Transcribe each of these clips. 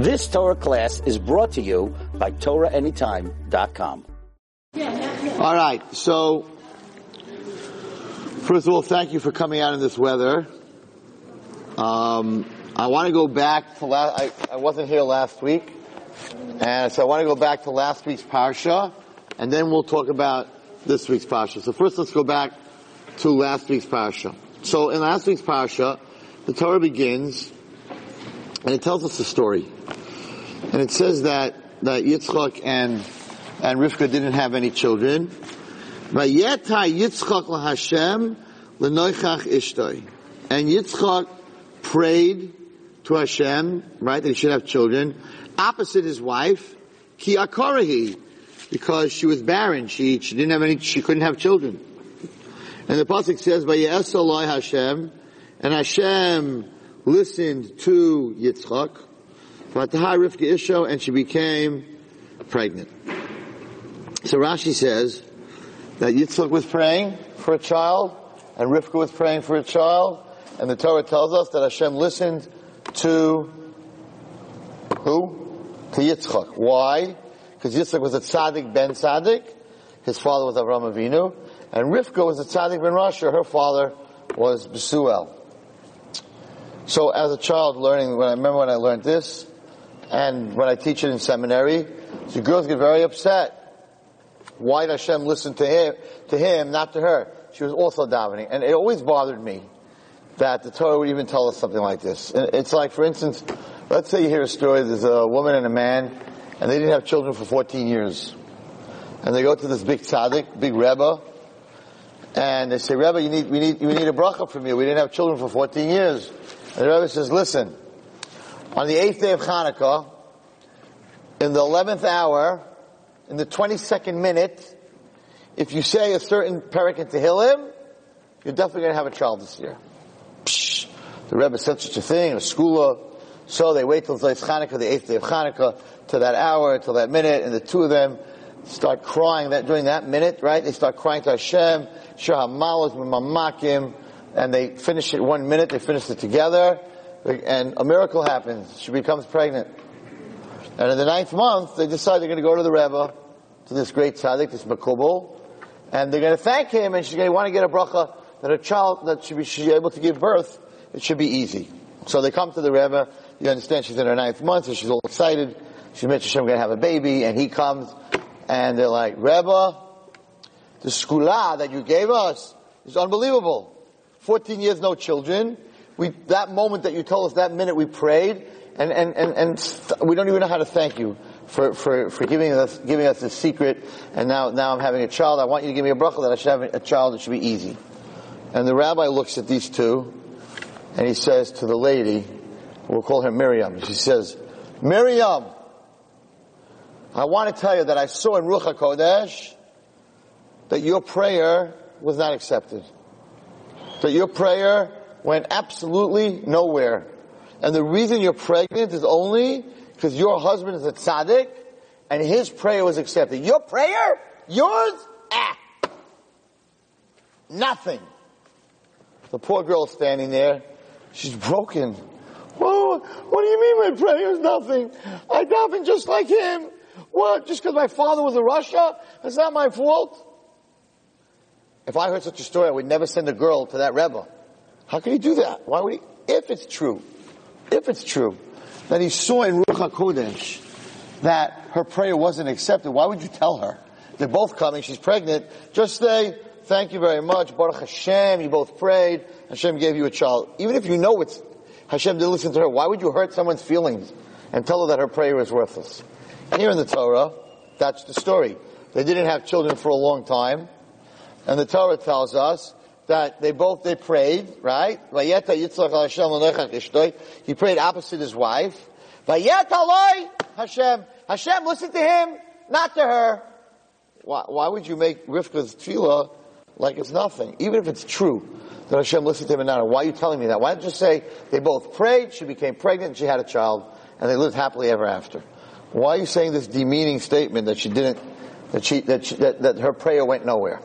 This Torah class is brought to you by TorahAnytime.com. All right, so first of all, thank you for coming out in this weather. Um, I want to go back to last. I, I wasn't here last week, and so I want to go back to last week's parsha, and then we'll talk about this week's parsha. So first, let's go back to last week's parsha. So in last week's parsha, the Torah begins, and it tells us a story, and it says that that Yitzchak and and Rivka didn't have any children. Vayeta Yitzchak ishtoi, and Yitzchak prayed to Hashem, right, that he should have children, opposite his wife, ki akorahi, because she was barren. She, she didn't have any, she couldn't have children. And the pasuk says, "Vayes Eloi Hashem," and Hashem listened to Yitzchak. V'atahar Rivka Isho, and she became pregnant. So Rashi says that Yitzchak was praying for a child, and Rivka was praying for a child, and the Torah tells us that Hashem listened to who? To Yitzchak. Why? Because Yitzchak was a tzaddik ben tzaddik. His father was Avram Avinu. And Rivka was a tzaddik ben Rasha. Her father was Besuel. So as a child learning, when I remember when I learned this, and when I teach it in seminary, the girls get very upset. Why did Hashem listen to him, to him, not to her? She was also davening. And it always bothered me that the Torah would even tell us something like this. And It's like, for instance, let's say you hear a story, there's a woman and a man, and they didn't have children for 14 years. And they go to this big tzaddik, big Rebbe, and they say, Rebbe, you need, we need, we need a bracha from you. We didn't have children for 14 years. And the Rebbe says, listen, on the eighth day of Hanukkah, in the 11th hour, in the 22nd minute, if you say a certain parak in Tehillim, you're definitely going to have a child this year. Psh, the Rebbe said such a thing, in a skula. So they wait till it's Hanukkah, the eighth day of Hanukkah, to that hour, till that minute, and the two of them start crying that during that minute, right? They start crying to Hashem, Shahamalas Mamakim, and they finish it one minute, they finish it together, and a miracle happens. She becomes pregnant. And in the ninth month, they decide they're going to go to the Rebbe, to this great tzaddik, this Makubal, and they're going to thank him, and she's going to want to get a bracha that a child that should be she's able to give birth, it should be easy. So they come to the Rebbe. You understand she's in her ninth month, so she's all excited. She mentioned she's going to have a baby, and he comes, and they're like, Rebbe, the skula that you gave us is unbelievable. 14 years, no children. We, that moment that you told us, that minute we prayed, and, and, and, and we don't even know how to thank you for, for, for giving us, giving us this secret, and now, now I'm having a child. I want you to give me a bracha that I should have a child that should be easy. And the rabbi looks at these two, and he says to the lady, we'll call her Miriam, she says, Miriam, I want to tell you that I saw in Ruach HaKodesh that your prayer was not accepted. That your prayer went absolutely nowhere. And the reason you're pregnant is only because your husband is a tzaddik and his prayer was accepted. Your prayer? Yours? Ah. Nothing. The poor girl standing there, she's broken. Whoa, what do you mean my prayer is nothing? I daven just like him. What? Just because my father was a rasha? That's not my fault? If I heard such a story, I would never send a girl to that Rebbe. How could he do that? Why would he? If it's true, if it's true that he saw in Ruach HaKodesh that her prayer wasn't accepted, why would you tell her? They're both coming, she's pregnant. Just say, thank you very much, Baruch Hashem, you both prayed, Hashem gave you a child. Even if you know it's, Hashem didn't listen to her, why would you hurt someone's feelings and tell her that her prayer is worthless? Here in the Torah, that's the story. They didn't have children for a long time, and the Torah tells us that they both, they prayed, right? He prayed opposite his wife. Hashem. Hashem, listen to him, not to her. Why, why would you make Rivka's tefillah like it's nothing? Even if it's true that Hashem listened to him and not her. Why are you telling me that? Why don't you say they both prayed, she became pregnant, she had a child, and they lived happily ever after? Why are you saying this demeaning statement that she didn't, that she, that, she, that, that her prayer went nowhere?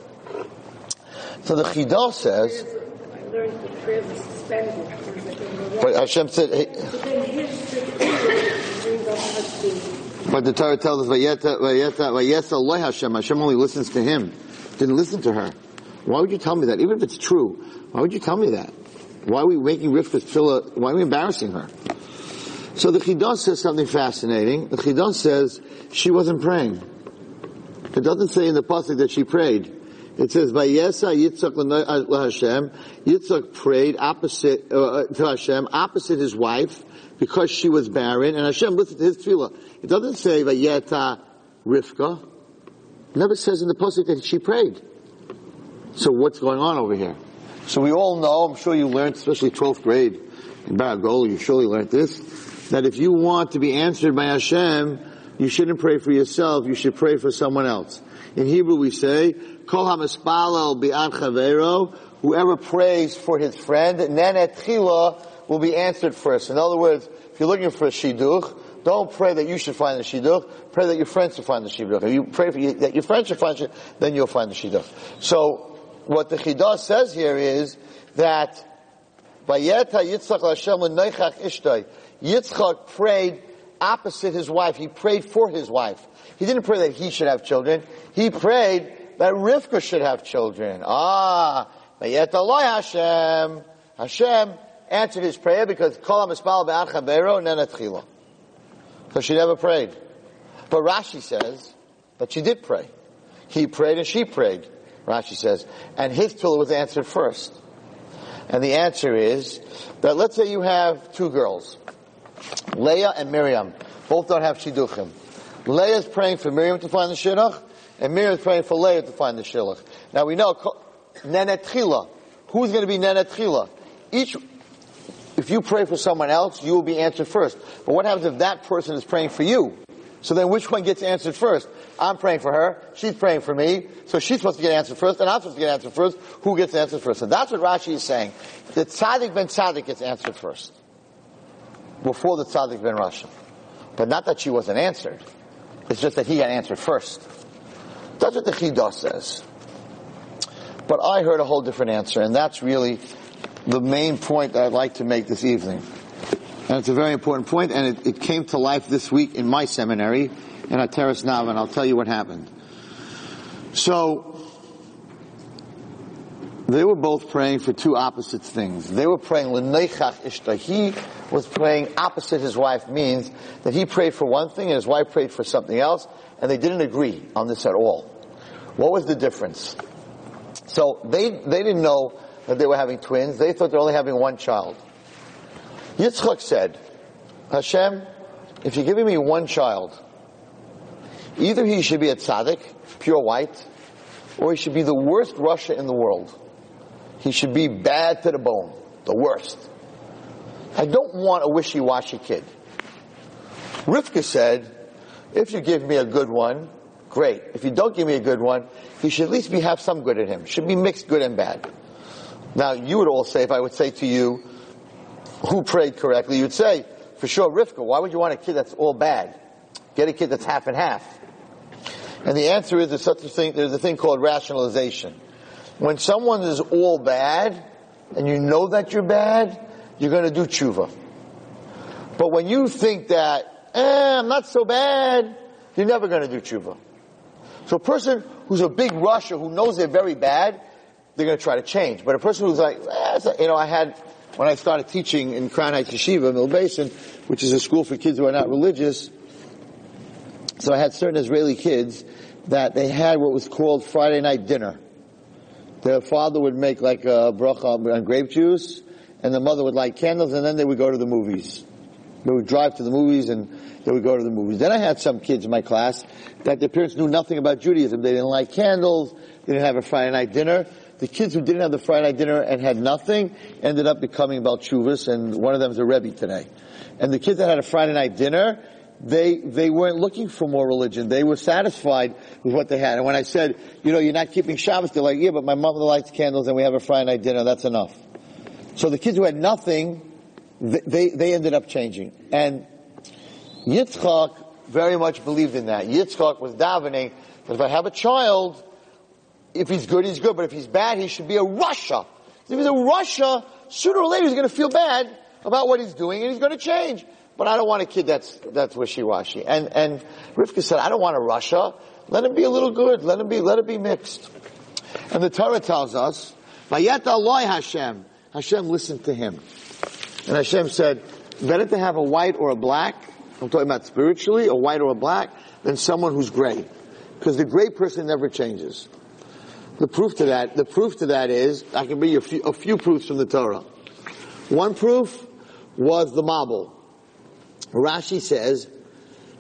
So the Chidah says, But Hashem said, hey, But the Torah tells us, Vayesa Loi Hashem. Hashem only listens to him. Didn't listen to her. Why would you tell me that? Even if it's true, why would you tell me that? Why are we making Rivka feel, why are we embarrassing her? So the Chidah says something fascinating. The Chidah says she wasn't praying. It doesn't say in the pasuk that she prayed. It says, "Vayesa Yitzchak Hashem." Yitzchak prayed opposite uh, uh, to Hashem, opposite his wife, because she was barren, and Hashem listened to his tefillah. It doesn't say Vayeta Rivka. It never says in the pasuk that she prayed. So what's going on over here? So we all know, I'm sure you learned, especially 12th grade in Baragol, you surely learned this, that if you want to be answered by Hashem, you shouldn't pray for yourself, you should pray for someone else. In Hebrew we say, Kol whoever prays for his friend, nenet chila will be answered first. In other words, if you're looking for a shidduch, don't pray that you should find the shidduch. Pray that your friends should find the shidduch. If you pray you, that your friends should find it, then you'll find the shidduch. So what the Chidah says here is that Vayeta Yitzchak Hashem Noichach Ishtay. Yitzchak prayed opposite his wife. He prayed for his wife. He didn't pray that he should have children. He prayed that Rivka should have children. Ah, Vayeta Loi Hashem. Hashem answered his prayer because Kol HaMispal Be'ad Chavero Nenat So she never prayed. But Rashi says that she did pray. He prayed and she prayed. Rashi says, and his tefillah was answered first. And the answer is that let's say you have two girls, Leah and Miriam, both don't have shidduchim. Leah is praying for Miriam to find the shidduch, and Miriam is praying for Leah to find the shidduch. Now we know nenet Who's going to be nenet Each, if you pray for someone else, you will be answered first. But what happens if that person is praying for you? So then which one gets answered first? I'm praying for her, she's praying for me, so she's supposed to get answered first, and I'm supposed to get answered first. Who gets answered first? And that's what Rashi is saying. The tzaddik ben tzaddik gets answered first. Before the tzaddik ben Rasha. But not that she wasn't answered. It's just that he got answered first. That's what the Chidah says. But I heard a whole different answer, and that's really the main point that I'd like to make this evening. And it's a very important point, and it, it came to life this week in my seminary in Ateres Nav, and I'll tell you what happened. So, they were both praying for two opposite things. They were praying l'neichach ishta. He was praying opposite his wife means that he prayed for one thing and his wife prayed for something else, and they didn't agree on this at all. What was the difference? So they they didn't know that they were having twins. They thought they were only having one child. Yitzchak said, Hashem, if you're giving me one child, either he should be a tzaddik, pure white, or he should be the worst rasha in the world. He should be bad to the bone, the worst. I don't want a wishy-washy kid. Rivka said, if you give me a good one, great. If you don't give me a good one, he should at least be, have some good in him. Should be mixed good and bad. Now, you would all say, if I would say to you, who prayed correctly, you'd say, for sure, Rivka, why would you want a kid that's all bad? Get a kid that's half and half. And the answer is there's such a thing, there's a thing called rationalization. When someone is all bad, and you know that you're bad, you're gonna do tshuva. But when you think that, eh, I'm not so bad, you're never gonna do tshuva. So a person who's a big rasha, who knows they're very bad, they're gonna try to change. But a person who's like, eh, you know, I had when I started teaching in Crown Heights Yeshiva, Mill Basin, which is a school for kids who are not religious, so I had certain Israeli kids that they had what was called Friday night dinner. Their father would make like a bracha on grape juice, and the mother would light candles, and then they would go to the movies. They would drive to the movies, and they would go to the movies. Then I had some kids in my class that their parents knew nothing about Judaism. They didn't light candles, they didn't have a Friday night dinner, the kids who didn't have the Friday night dinner and had nothing ended up becoming Balchuvas, and one of them is a Rebbe today. And the kids that had a Friday night dinner, they, they weren't looking for more religion. They were satisfied with what they had. And when I said, you know, you're not keeping Shabbos, they're like, yeah, but my mother lights candles and we have a Friday night dinner, that's enough. So the kids who had nothing, they, they ended up changing. And Yitzchak very much believed in that. Yitzchak was davening that if I have a child, if he's good, he's good, but if he's bad, he should be a rasha. If he's a rasha, sooner or later he's going to feel bad about what he's doing and he's going to change. but I don't want a kid that's, that's wishy-washy. And, and Rivka said, I don't want a rasha. Let him be a little good. Let him be, let it be mixed. And the Torah tells us, Vayet Hashem. Hashem listened to him. And Hashem said, better to have a white or a black, I'm talking about spiritually, a white or a black, than someone who's gray. Because the gray person never changes. The proof to that, the proof to that is, I can bring you a few, a few proofs from the Torah. One proof was the Mabul. Rashi says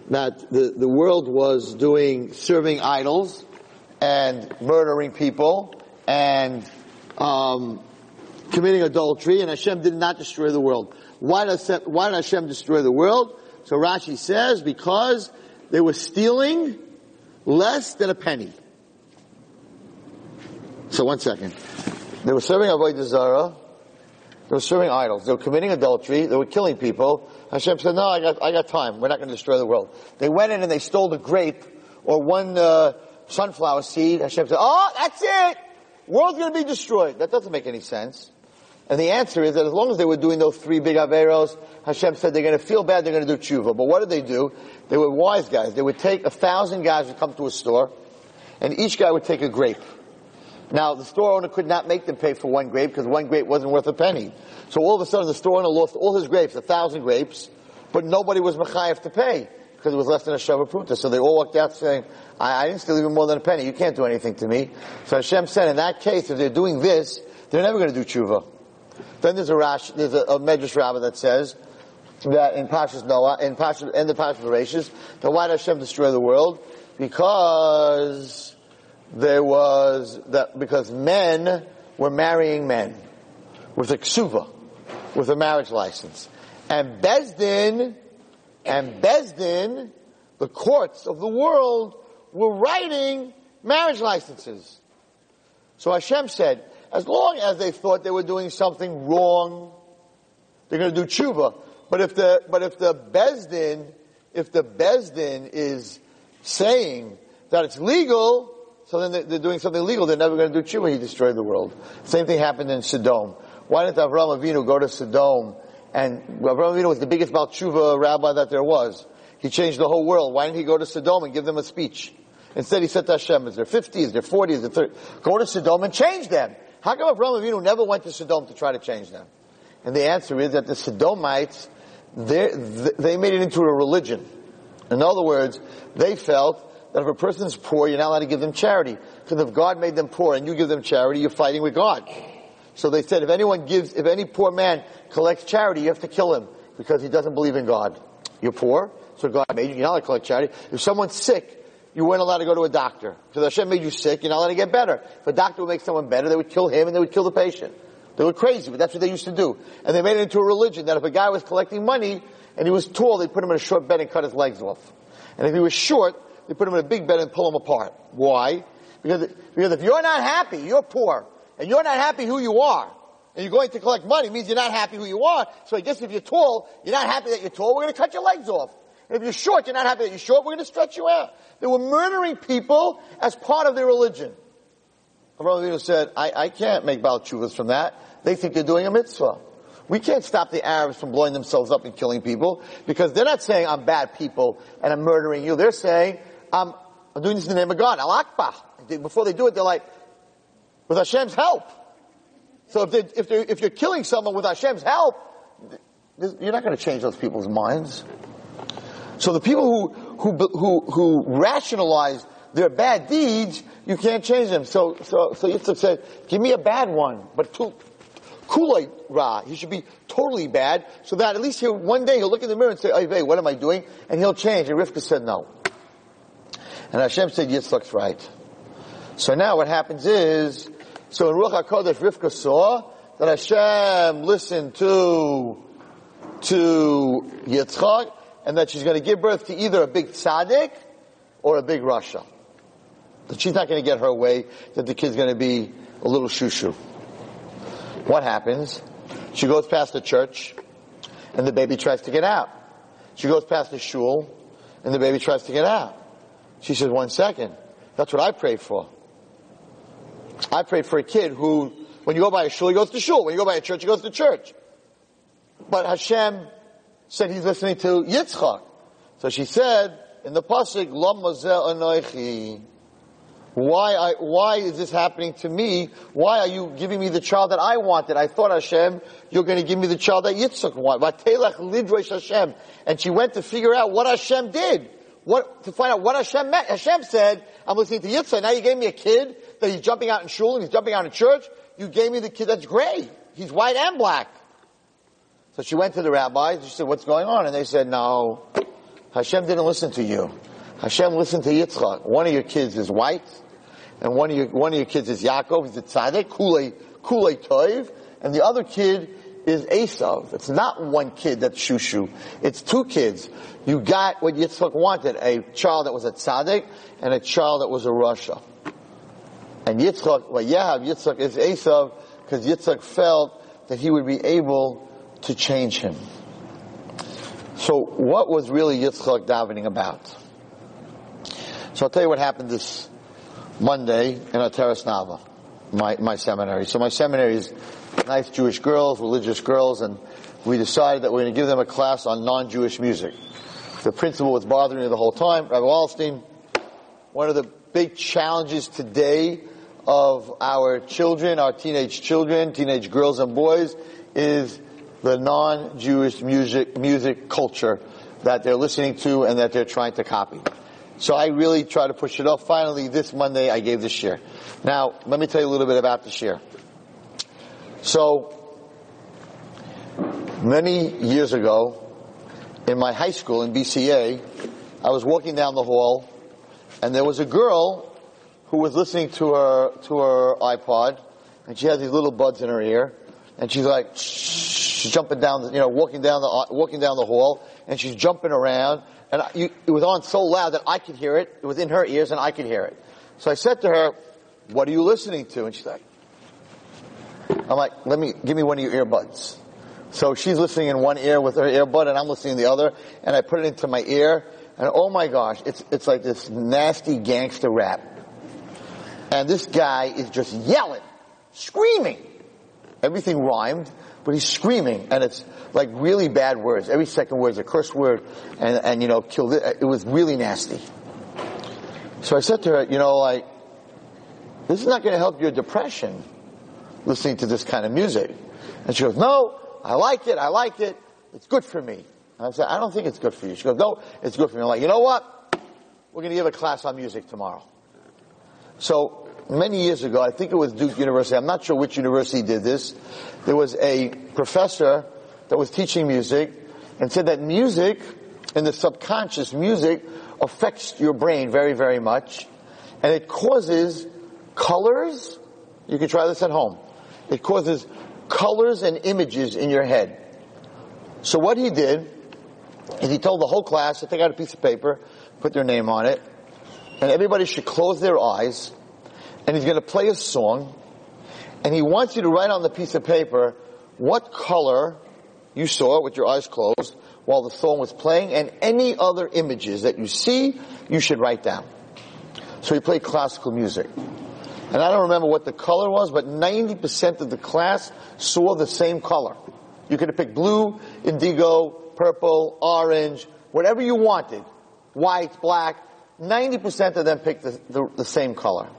that the, the world was doing, serving idols and murdering people and um, committing adultery, and Hashem did not destroy the world. Why does why did Hashem destroy the world? So Rashi says because they were stealing less than a penny. So one second. They were serving Avodah Zarah. They were serving idols. They were committing adultery. They were killing people. Hashem said, no, I got, I got time. We're not going to destroy the world. They went in and they stole the grape or one uh, sunflower seed. Hashem said, oh, that's it. World's going to be destroyed. That doesn't make any sense. And the answer is that as long as they were doing those three big Averos, Hashem said they're going to feel bad, they're going to do tshuva. But what did they do? They were wise guys. They would take a thousand guys would come to a store, and each guy would take a grape. Now, the store owner could not make them pay for one grape because one grape wasn't worth a penny. So all of a sudden the store owner lost all his grapes, a thousand grapes, but nobody was mechayev to pay because it was less than a shava pruta. So they all walked out saying, I, I, didn't steal even more than a penny. You can't do anything to me. So Hashem said, in that case, if they're doing this, they're never going to do tshuva. Then there's a rash, there's a, a Medrash Rabbah that says that in Pashas Noah, in Pashas, in the Pashas Bereshis, that why did Hashem destroy the world? Because there was that because men were marrying men with a ksuva, with a marriage license, and Bezdin and Bezdin, the courts of the world, were writing marriage licenses. So Hashem said, as long as they thought they were doing something wrong, they're going to do tshuva. But if the but if the bezdin, if the bezdin is saying that it's legal, so then they're doing something legal. They're never going to do tshuva. He destroyed the world. Same thing happened in Sodom. Why didn't Avraham Avinu go to Sodom? And Avraham Avinu was the biggest Baal Tshuva rabbi that there was. He changed the whole world. Why didn't he go to Sodom and give them a speech? Instead, he said to Hashem, "Is there 50? Is there 40? Is there 30? Go to Sodom and change them." How come Avraham Avinu never went to Sodom to try to change them? And the answer is that the Sodomites, they made it into a religion. In other words, they felt that if a person is poor, you're not allowed to give them charity. Because if God made them poor and you give them charity, you're fighting with God. So they said if anyone gives, if any poor man collects charity, you have to kill him because he doesn't believe in God. You're poor, so God made you, you're not allowed to collect charity. If someone's sick, you weren't allowed to go to a doctor. Because Hashem made you sick, you're not allowed to get better. If a doctor would make someone better, they would kill him and they would kill the patient. They were crazy, but that's what they used to do. And they made it into a religion that if a guy was collecting money and he was tall, they'd put him in a short bed and cut his legs off. And if he was short, they put him in a big bed and pull him apart. Why? Because, because if you're not happy, you're poor, and you're not happy who you are, and you're going to collect money, means you're not happy who you are. So I guess if you're tall, you're not happy that you're tall, we're going to cut your legs off. If you're short, you're not happy that you're short, we're going to stretch you out. They were murdering people as part of their religion. Avraham said, I, I can't make Baal from that. They think they're doing a mitzvah. We can't stop the Arabs from blowing themselves up and killing people because they're not saying I'm bad people and I'm murdering you. They're saying I'm, I'm doing this in the name of God. Al Akbar. Before they do it, they're like, with Hashem's help. So if, they, if, if you're killing someone with Hashem's help, you're not going to change those people's minds. So the people who, who, who, who rationalize their bad deeds, you can't change them. So, so, so Yitzchak said, give me a bad one, but Kulay Ra. He should be totally bad, so that at least he'll, one day he'll look in the mirror and say, hey, what am I doing? And he'll change. And Rivka said no. And Hashem said, Yitzchak's right. So now what happens is, so in Ruach HaKodesh, Rivka saw that Hashem listened to, to Yitzchak, and that she's going to give birth to either a big tzaddik or a big rasha. That she's not going to get her way, that the kid's going to be a little shushu. What happens? She goes past the church, and the baby tries to get out. She goes past the shul, and the baby tries to get out. She says, one second. That's what I prayed for. I prayed for a kid who, when you go by a shul, he goes to shul. When you go by a church, he goes to church. But Hashem said he's listening to Yitzchak. So she said in the pasuk, "Lo mazel anoichi." Why, why is this happening to me? Why are you giving me the child that I wanted? I thought Hashem, you're going to give me the child that Yitzchak wanted. Hashem. And she went to figure out what Hashem did. What, to find out what Hashem meant. Hashem said, I'm listening to Yitzchak. Now you gave me a kid that he's jumping out in shul and he's jumping out in church. You gave me the kid that's gray. He's white and black. So she went to the rabbis. She said, what's going on? And they said, no, Hashem didn't listen to you. Hashem listened to Yitzchak. One of your kids is white and one of your, one of your kids is Yaakov, he's a tzaddik, Kule, Kule Toiv, and the other kid is Esav. It's not one kid that's Shushu. It's two kids. You got what Yitzchak wanted, a child that was a tzaddik and a child that was a Rasha. And Yitzchak, well, yeah, Yitzchak is Esav because Yitzchak felt that he would be able to change him. So what was really Yitzchak davening about? So I'll tell you what happened this Monday in a Nava, my, my seminary. So my seminary is nice Jewish girls, religious girls, and we decided that we're going to give them a class on non-Jewish music. The principal was bothering me the whole time. Rabbi Wallerstein, one of the big challenges today of our children, our teenage children, teenage girls and boys, is the non-Jewish music, music culture that they're listening to and that they're trying to copy. So I really try to push it off. Finally, this Monday, I gave the share. Now, let me tell you a little bit about the share. So, many years ago, in my high school in BCA, I was walking down the hall, and there was a girl who was listening to her to her iPod, and she had these little buds in her ear, and she's like, she's jumping down, you know, walking down the walking down the hall, and she's jumping around, and I, you, it was on so loud that I could hear it. It was in her ears and I could hear it. So I said to her, what are you listening to? And she's like, I'm like, let me, give me one of your earbuds. So she's listening in one ear with her earbud and I'm listening in the other and I put it into my ear and oh my gosh, it's, it's like this nasty gangster rap. And this guy is just yelling, screaming. Everything rhymed but he's screaming, and it's like really bad words. Every second word is a curse word, and, and you know, killed it. It was really nasty. So I said to her, you know, like, this is not going to help your depression, listening to this kind of music. And she goes, no, I like it, I like it, it's good for me. And I said, I don't think it's good for you. She goes, no, it's good for me. I'm like, you know what? We're going to give a class on music tomorrow. So many years ago, I think it was Duke University, I'm not sure which university did this, there was a professor that was teaching music and said that music, and the subconscious, music affects your brain very, very much. And it causes colors, you can try this at home, it causes colors and images in your head. So what he did is he told the whole class to take out a piece of paper, put their name on it, and everybody should close their eyes and he's going to play a song, and he wants you to write on the piece of paper what color you saw with your eyes closed while the song was playing, and any other images that you see, you should write down. So he played classical music. And I don't remember what the color was, but 90% of the class saw the same color. You could have picked blue, indigo, purple, orange, whatever you wanted. White, black. 90% of them picked the, the, the same color.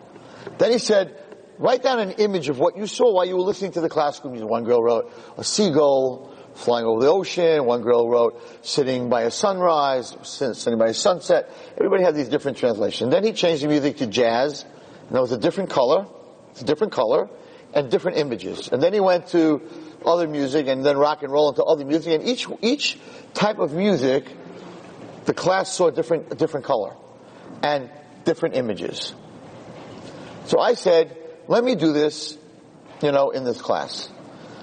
Then he said, write down an image of what you saw while you were listening to the classical music. One girl wrote a seagull flying over the ocean. One girl wrote sitting by a sunrise, sitting by a sunset. Everybody had these different translations. Then he changed the music to jazz, and there was a different color, it's a different color, and different images. And then he went to other music, and then rock and roll into other music, and each each type of music, the class saw a different a different color and different images. So I said, let me do this, you know, in this class.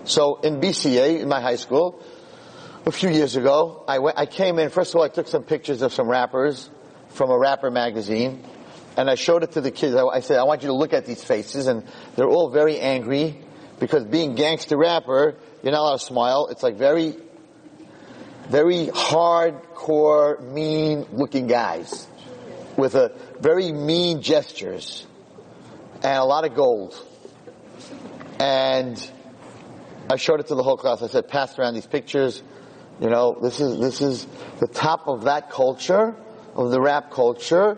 So in BCA, in my high school, a few years ago, I, went, I came in, first of all, I took some pictures of some rappers from a rapper magazine, and I showed it to the kids. I, I said, I want you to look at these faces, and they're all very angry, because being gangster rapper, you're not allowed to smile. It's like very, very hardcore, mean looking guys with a very mean gestures and a lot of gold. And I showed it to the whole class. I said, pass around these pictures. You know, this is, this is the top of that culture, of the rap culture.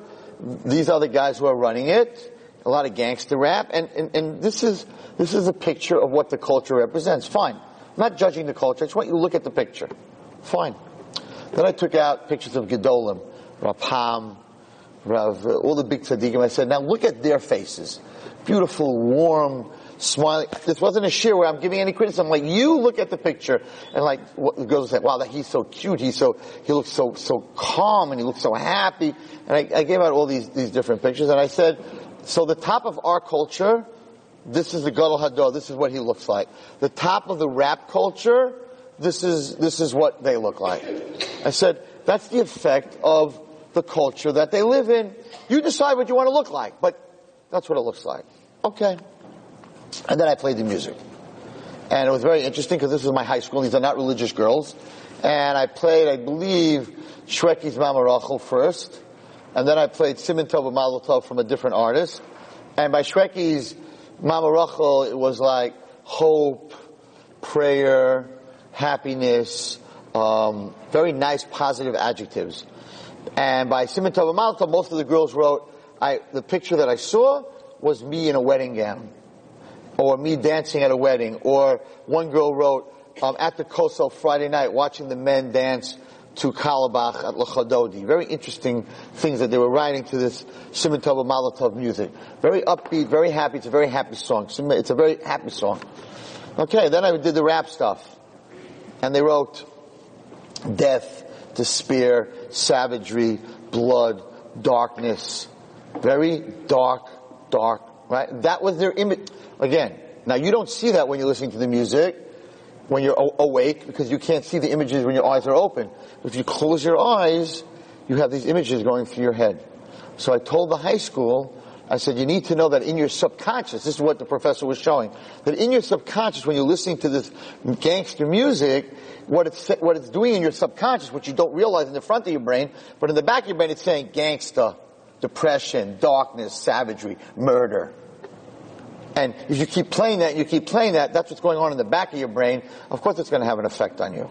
These are the guys who are running it. A lot of gangster rap. And, and, and this is, this is a picture of what the culture represents. Fine. I'm not judging the culture. I just want you to look at the picture. Fine. Then I took out pictures of Gedolim, Rapam, Rav, all the big tzaddikim. I said, now look at their faces. Beautiful, warm, smiling. This wasn't a shir where I'm giving any criticism. Like, you look at the picture and like, what, the girls say, wow, that he's so cute. He's so, he looks so, so calm and he looks so happy. And I, I gave out all these, these different pictures and I said, so the top of our culture, this is the Gadol Hador, this is what he looks like. The top of the rap culture, this is, this is what they look like. I said, that's the effect of the culture that they live in. You decide what you want to look like, but that's what it looks like. Okay. And then I played the music. And it was very interesting because this was my high school. These are not religious girls. And I played, I believe, Shreki's Mama Rachel first. And then I played Siman Tov Mazel Tov from a different artist. And by Shreki's Mama Rachel, it was like hope, prayer, happiness, um, very nice positive adjectives. And by Siman Tov Mazel Tov, most of the girls wrote, I, the picture that I saw was me in a wedding gown or me dancing at a wedding, or one girl wrote, um, at the Kosel Friday night, watching the men dance to Kalabach at Lachadodi. Very interesting things that they were writing to this Siman Tov Mazel Tov music. Very upbeat, very happy. It's a very happy song. It's a very happy song. Okay, then I did the rap stuff. And they wrote death, despair, savagery, blood, darkness. Very dark, dark, right? That was their image. Again, now you don't see that when you're listening to the music, when you're awake, because you can't see the images when your eyes are open. If you close your eyes, you have these images going through your head. So I told the high school, I said, you need to know that in your subconscious, this is what the professor was showing, that in your subconscious, when you're listening to this gangster music, what it's, what it's doing in your subconscious, which you don't realize in the front of your brain, but in the back of your brain, it's saying gangster, depression, darkness, savagery, murder. And if you keep playing that, you keep playing that, that's what's going on in the back of your brain. Of course it's going to have an effect on you.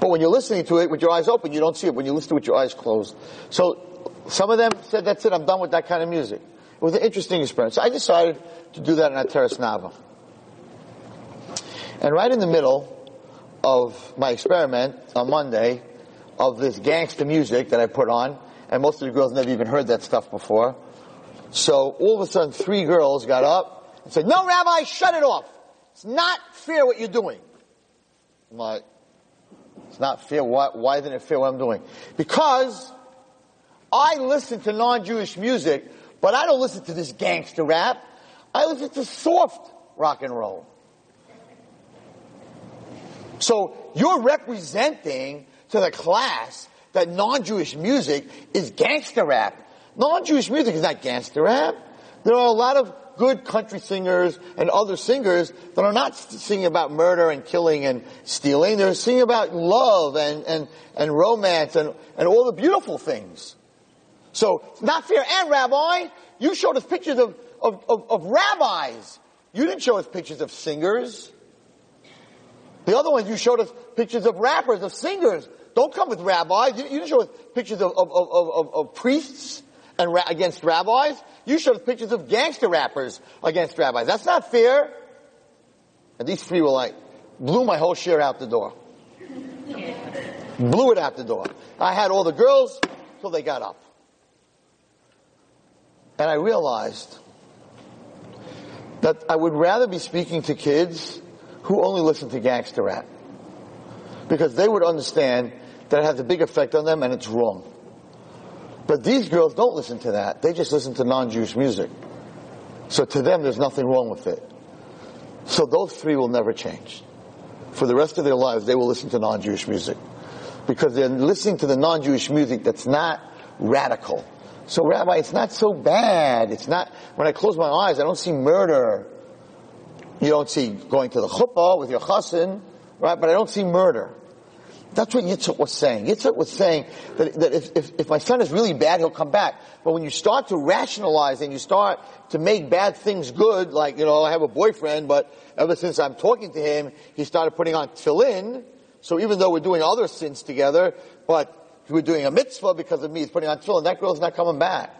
But when you're listening to it with your eyes open, you don't see it. When you listen to it with your eyes closed. So some of them said, that's it, I'm done with that kind of music. It was an interesting experience. I decided to do that in Ateres Nava. And right in the middle of my experiment on Monday of this gangster music that I put on, and most of the girls never even heard that stuff before, so all of a sudden three girls got up and said, no rabbi, shut it off. It's not fair what you're doing. I'm like, it's not fair. Why, why isn't it fair what I'm doing? Because I listen to non-Jewish music, but I don't listen to this gangster rap. I listen to soft rock and roll. So you're representing to the class that non-Jewish music is gangster rap. Non-Jewish music is not gangster rap. There are a lot of good country singers and other singers that are not singing about murder and killing and stealing. They're singing about love and, and, and romance and, and all the beautiful things. So, not fair. And Rabbi, you showed us pictures of, of, of, of rabbis. You didn't show us pictures of singers. The other ones you showed us pictures of rappers, of singers. Don't come with rabbis. You, you didn't show pictures of, of, of, of priests and ra- against rabbis. You showed pictures of gangster rappers against rabbis. That's not fair. And these three were like, blew my whole share out the door. blew it out the door. I had all the girls till they got up. And I realized that I would rather be speaking to kids who only listen to gangster rap. Because they would understand that has a big effect on them and it's wrong. But these girls don't listen to that. They just listen to non-Jewish music. So to them, there's nothing wrong with it. So those three will never change. For the rest of their lives, they will listen to non-Jewish music. Because they're listening to the non-Jewish music that's not radical. So Rabbi, it's not so bad. It's not, when I close my eyes, I don't see murder. You don't see going to the chuppah with your chassan, right? But I don't see murder. That's what Yitzhak was saying. Yitzhak was saying that, that if, if, if, my son is really bad, he'll come back. But when you start to rationalize and you start to make bad things good, like, you know, I have a boyfriend, but ever since I'm talking to him, he started putting on tefillin, So even though we're doing other sins together, but we're doing a mitzvah because of me, he's putting on tefillin, that girl's not coming back.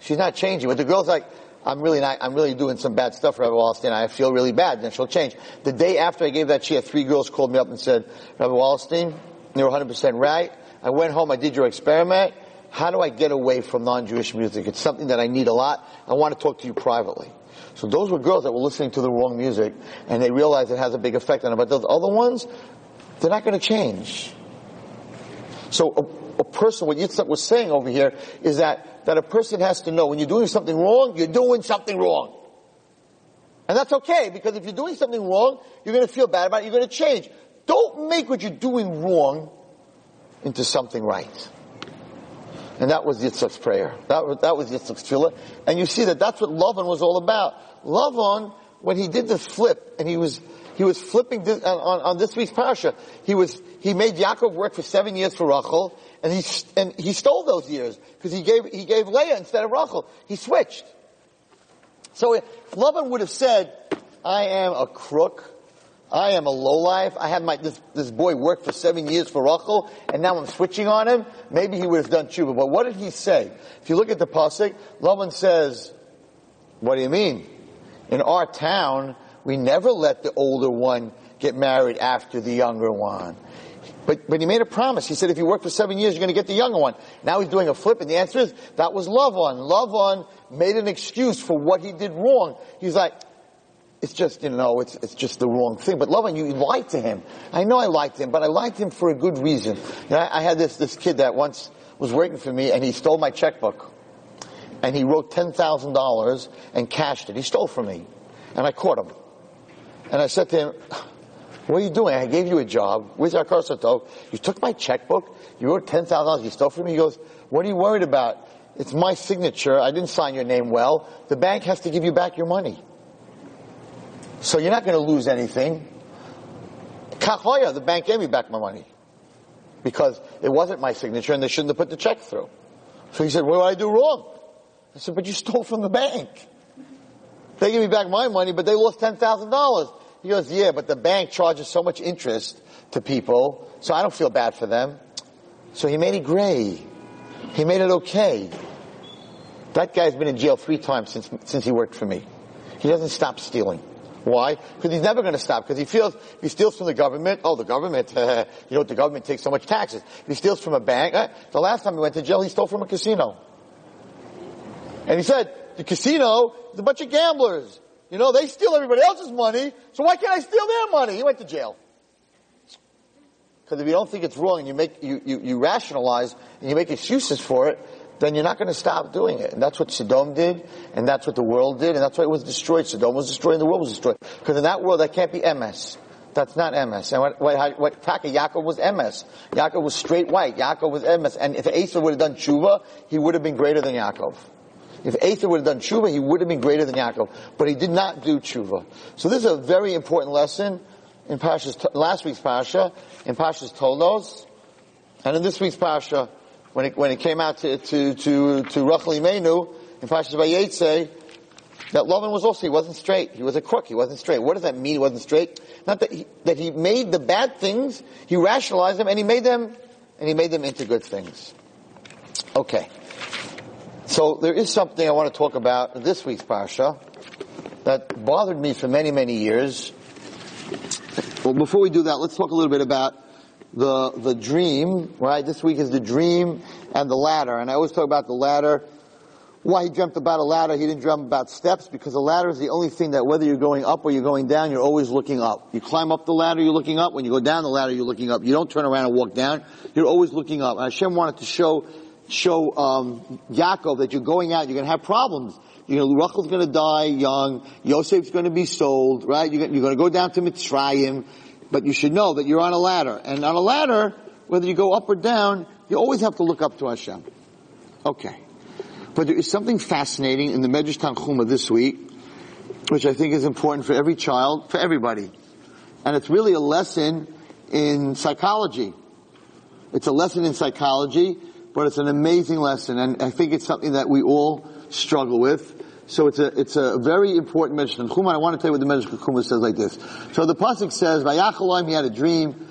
She's not changing. But the girl's like, I'm really not, I'm really doing some bad stuff, Rabbi Wallerstein. I feel really bad. Then she'll change. The day after I gave that shia, three girls called me up and said, Rabbi Wallerstein, you're 100% right. I went home, I did your experiment. How do I get away from non-Jewish music? It's something that I need a lot. I want to talk to you privately. So those were girls that were listening to the wrong music and they realized it has a big effect on them. But those other ones, they're not going to change. So a, a person, what Yitzhak was saying over here is that, that a person has to know when you're doing something wrong, you're doing something wrong. And that's okay because if you're doing something wrong, you're going to feel bad about it, you're going to change. Don't make what you're doing wrong into something right. And that was Yitzchak's prayer. That was, that was Yitzchak's tefillah. And you see that that's what Lavan was all about. Lavan, when he did the flip, and he was, he was flipping this, on, on, this week's parasha, he was, he made Yaakov work for seven years for Rachel, and he, and he stole those years, because he gave, he gave Leah instead of Rachel. He switched. So Lavan would have said, I am a crook, I am a lowlife. I had my, this, this boy work for seven years for Rachel, and now I'm switching on him. Maybe he would have done tshuva. But what did he say? If you look at the pasuk, Lavan says, what do you mean? In our town, we never let the older one get married after the younger one. But, but he made a promise. He said, if you work for seven years, you're going to get the younger one. Now he's doing a flip, and the answer is, that was Lavan. Lavan made an excuse for what he did wrong. He's like, it's just, you know, it's, it's just the wrong thing. But Lavan, you lied to him. I know I liked him, but I liked him for a good reason. You know, I, I had this, this kid that once was working for me and he stole my checkbook. And he wrote $10,000 and cashed it. He stole from me. And I caught him. And I said to him, what are you doing? I gave you a job. Where's our Sato? You took my checkbook. You wrote $10,000. You stole from me. He goes, what are you worried about? It's my signature. I didn't sign your name well. The bank has to give you back your money. So you're not going to lose anything. Kachoya, the bank gave me back my money. Because it wasn't my signature and they shouldn't have put the check through. So he said, what did I do wrong? I said, but you stole from the bank. They gave me back my money, but they lost $10,000. He goes, yeah, but the bank charges so much interest to people, so I don't feel bad for them. So he made it gray. He made it okay. That guy's been in jail three times since, since he worked for me. He doesn't stop stealing. Why? Because he's never going to stop. Because he feels if he steals from the government, oh, the government, uh, you know, the government takes so much taxes. If he steals from a bank, uh, the last time he went to jail, he stole from a casino. And he said, the casino is a bunch of gamblers. You know, they steal everybody else's money, so why can't I steal their money? He went to jail. Because if you don't think it's wrong and you make, you, you, you rationalize and you make excuses for it, then you're not going to stop doing it. And that's what Sodom did, and that's what the world did, and that's why it was destroyed. Sodom was destroyed, and the world was destroyed. Because in that world, that can't be emes. That's not emes. And what, what, what Taka Yaakov was emes. Yaakov was straight white. Yaakov was emes. And if Asa would have done tshuva, he would have been greater than Yaakov. If Asa would have done tshuva, he would have been greater than Yaakov. But he did not do tshuva. So this is a very important lesson in Pasha's, last week's Pasha, in Pasha's Toldos, and in this week's Pasha, when it, when it came out to, to, to, to Rachel Imenu, in Parshas Vayetze, that Lavan was also, he wasn't straight. He was a crook. He wasn't straight. What does that mean he wasn't straight? Not that he, that he made the bad things, he rationalized them, and he made them, and he made them into good things. Okay. So there is something I want to talk about this week's Parsha that bothered me for many, many years. Well, before we do that, let's talk a little bit about the, the dream, right? This week is the dream and the ladder. And I always talk about the ladder. Why he dreamt about a ladder, he didn't dream about steps because a ladder is the only thing that whether you're going up or you're going down, you're always looking up. You climb up the ladder, you're looking up. When you go down the ladder, you're looking up. You don't turn around and walk down. You're always looking up. And Hashem wanted to show, show, um, Yaakov that you're going out, you're gonna have problems. You know, Rachel's gonna die young, Yosef's gonna be sold, right? You're gonna go down to Mitzrayim, but you should know that you're on a ladder. And on a ladder, whether you go up or down, you always have to look up to Hashem. Okay. But there is something fascinating in the Medrash Tanchuma this week, which I think is important for every child, for everybody. And it's really a lesson in psychology. It's a lesson in psychology, but it's an amazing lesson, and I think it's something that we all struggle with. So it's a, it's a very important mention Medrash Tanchuma. I want to tell you what the Medrash Tanchuma says like this. So the Pasuk says, Vayachaloim, he had a dream,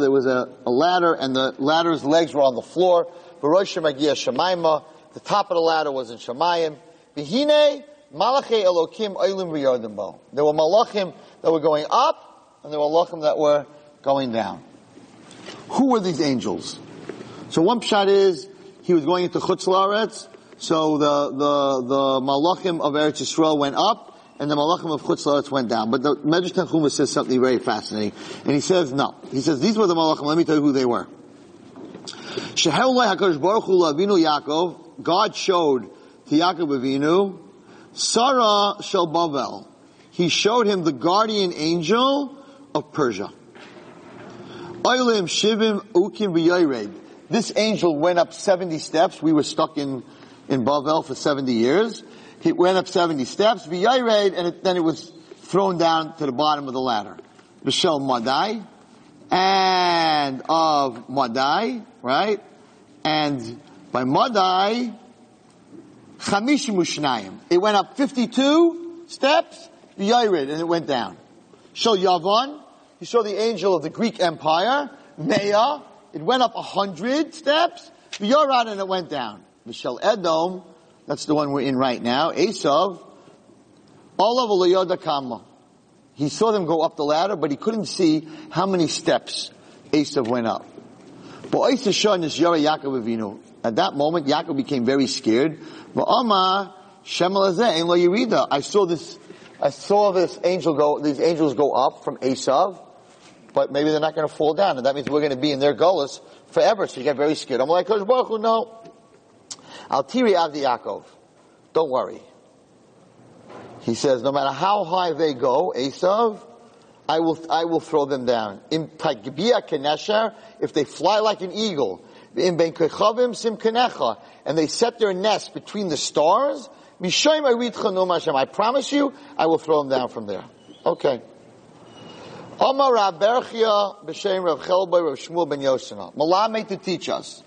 there was a, a ladder, and the ladder's legs were on the floor. The top of the ladder was in Shemayim. Vihine Malachi Elokim Oilim Riyodim There were malachim that were going up, and there were malachim that were going down. Who were these angels? So one pshat is, he was going into Chutz La'aretz, so the, the, the malachim of Eretz Yisrael went up, and the malachim of Chutz La'aretz went down. But the Medrash Tanchuma says something very fascinating. And he says, no. He says, these were the malachim, let me tell you who they were. Shehelai HaKadosh Baruch Hu Lavinu Yaakov, God showed to Yaakov Avinu, Sarah Shel Bavel. He showed him the guardian angel of Persia. Shivim. This angel went up 70 steps. We were stuck in, in Bavel for 70 years. He went up 70 steps, V'Yored, and it, then it was thrown down to the bottom of the ladder. Bishel Madai, and of Madai, right? And by Madai, Chamishim Ushnayim. It went up 52 steps, V'Yored, and it went down. Shel Yavon, he saw the angel of the Greek Empire, Mea, it went up a hundred steps, V'Yorad, and it went down. Michel Edom, that's the one we're in right now, Esav, all of Yoda Kama. He saw them go up the ladder, but he couldn't see how many steps Esav went up. But Esav is Yara Yaakov Avinu. At that moment, Yaakov became very scared. But Amma, I saw this, I saw this angel go, these angels go up from Esav, but maybe they're not going to fall down, and that means we're going to be in their gullus forever. So you get very scared. I'm like, Baruch no. Al tiri avdi Yaakov. Don't worry. He says, no matter how high they go, Esav, I will, I will throw them down. In Kenesher, if they fly like an eagle, in Ben Kechavim Sim Kenecha, and they set their nest between the stars, I promise you, I will throw them down from there. Okay. Omar Rav Berchia b'shem Rav Chelboy Rav Shmuel ben Yosina. Malah to teach us.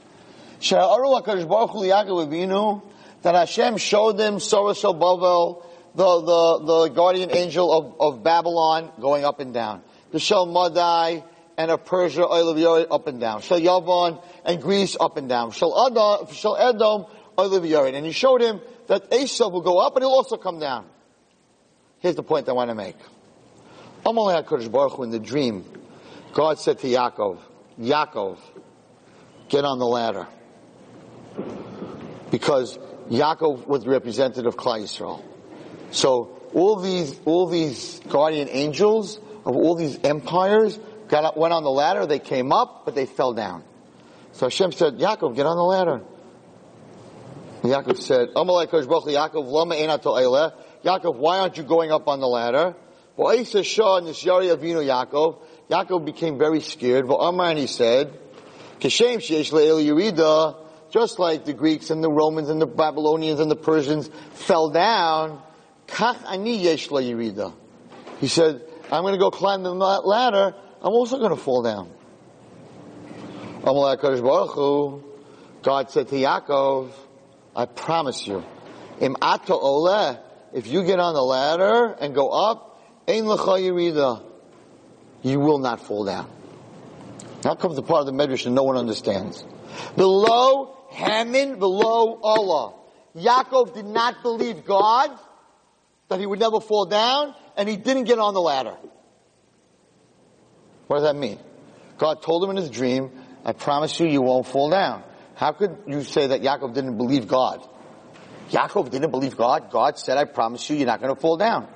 Baruch Hu that Hashem showed them Sorah Bavel, the, the, the guardian angel of, of Babylon going up and down. The Shel Madai and of Persia, Oil of up and down. Shel Yavon and Greece up and down. Shel Edom, Shel Edom, Oil of. And he showed him that Esav will go up and he'll also come down. Here's the point I want to make. Amalei HaKadosh Baruch Hu in the dream, God said to Yaakov, Yaakov, get on the ladder. Because Yaakov was the representative of Klal Yisrael. So all these, all these guardian angels of all these empires got went on the ladder, they came up, but they fell down. So Hashem said, Yaakov, get on the ladder. Yaakov said, HaKadosh Baruch Yaakov, lama Yaakov, why aren't you going up on the ladder? Yaakov. Yaakov became very scared. And he said, Kashem Sheesh Le'el Yerida, just like the Greeks and the Romans and the Babylonians and the Persians fell down, Kach Ani Yesh. He said, I'm going to go climb the ladder, I'm also going to fall down. God said to Yaakov, I promise you, Im Ato Oleh, if you get on the ladder and go up, Ein yerida. You will not fall down. Now comes the part of the Medrash that no one understands. Below Haman, below Allah. Yaakov did not believe God, that he would never fall down, and he didn't get on the ladder. What does that mean? God told him in his dream, I promise you, you won't fall down. How could you say that Yaakov didn't believe God? Yaakov didn't believe God. God said, I promise you, you're not going to fall down.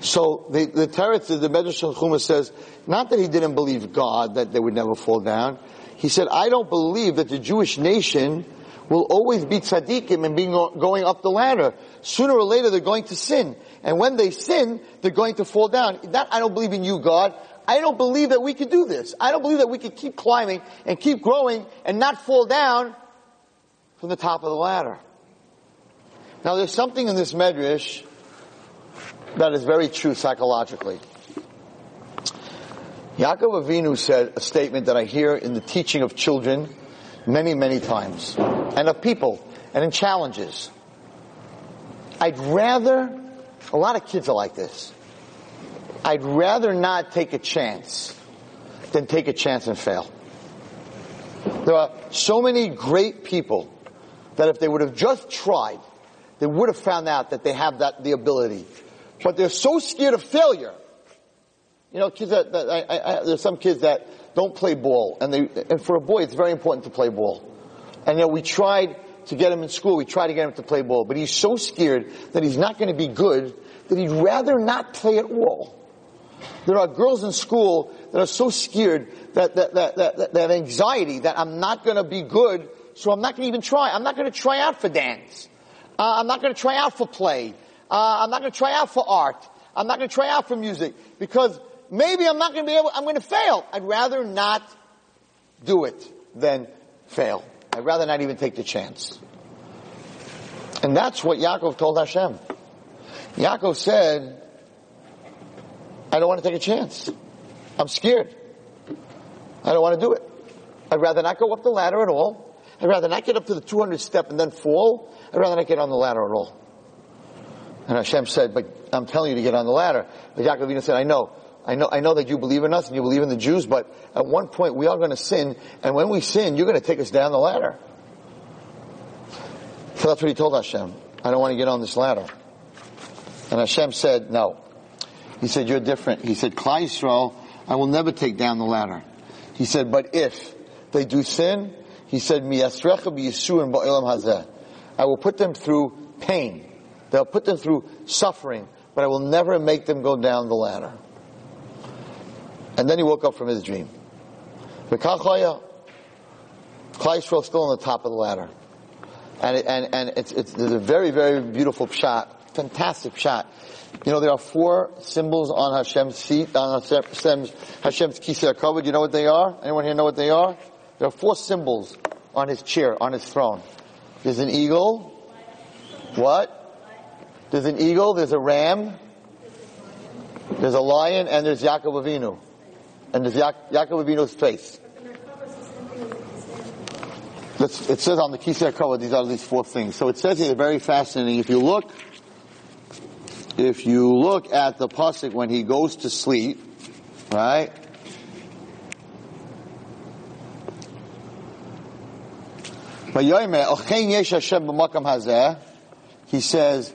So the, the Teretz, the Medrash Chuma says, not that he didn't believe God, that they would never fall down. He said, I don't believe that the Jewish nation will always be tzaddikim and being going up the ladder. Sooner or later they're going to sin. And when they sin, they're going to fall down. That I don't believe in you, God. I don't believe that we could do this. I don't believe that we could keep climbing and keep growing and not fall down from the top of the ladder. Now there's something in this medrash that is very true psychologically. Yaakov Avinu said a statement that I hear in the teaching of children many, many times, and of people, and in challenges. I'd rather, a lot of kids are like this. I'd rather not take a chance than take a chance and fail. There are so many great people that if they would have just tried, they would have found out that they have that, the ability. But they're so scared of failure. You know, kids that, that I, I, there's some kids that don't play ball, and they, and for a boy, it's very important to play ball. And you know, we tried to get him in school, we tried to get him to play ball, but he's so scared that he's not going to be good that he'd rather not play at all. There are girls in school that are so scared that, that, that, that, that anxiety that I'm not going to be good, so I'm not going to even try. I'm not going to try out for dance. Uh, I'm not going to try out for play. Uh, I'm not going to try out for art. I'm not going to try out for music because maybe I'm not going to be able, I'm going to fail. I'd rather not do it than fail. I'd rather not even take the chance. And that's what Yaakov told Hashem. Yaakov said, I don't want to take a chance. I'm scared. I don't want to do it. I'd rather not go up the ladder at all. I'd rather not get up to the 200 step and then fall. I'd rather not get on the ladder at all. And Hashem said, but I'm telling you to get on the ladder. But Yaakov said, I know. I know, I know that you believe in us and you believe in the Jews, but at one point we are going to sin, and when we sin, you're going to take us down the ladder. So that's what he told Hashem. I don't want to get on this ladder. And Hashem said, no. He said, you're different. He said, Yisrael, I will never take down the ladder. He said, but if they do sin, he said, hazeh. I will put them through pain. They'll put them through suffering, but I will never make them go down the ladder. And then he woke up from his dream. Klal Yisrael still on the top of the ladder. And, it, and, and it's, it's, a very, very beautiful shot, fantastic shot. You know, there are four symbols on Hashem's seat, on Hashem's, Hashem's kisei covered. You know what they are? Anyone here know what they are? There are four symbols on his chair, on his throne. There's an eagle. What? There's an eagle, there's a ram, there's a lion, and there's Yaakov Avinu. And there's ya- Yaakov Avinu's face. it says on the Kisei cover, these are these four things. So it says here, very fascinating. If you look, if you look at the pasuk when he goes to sleep, right? He says,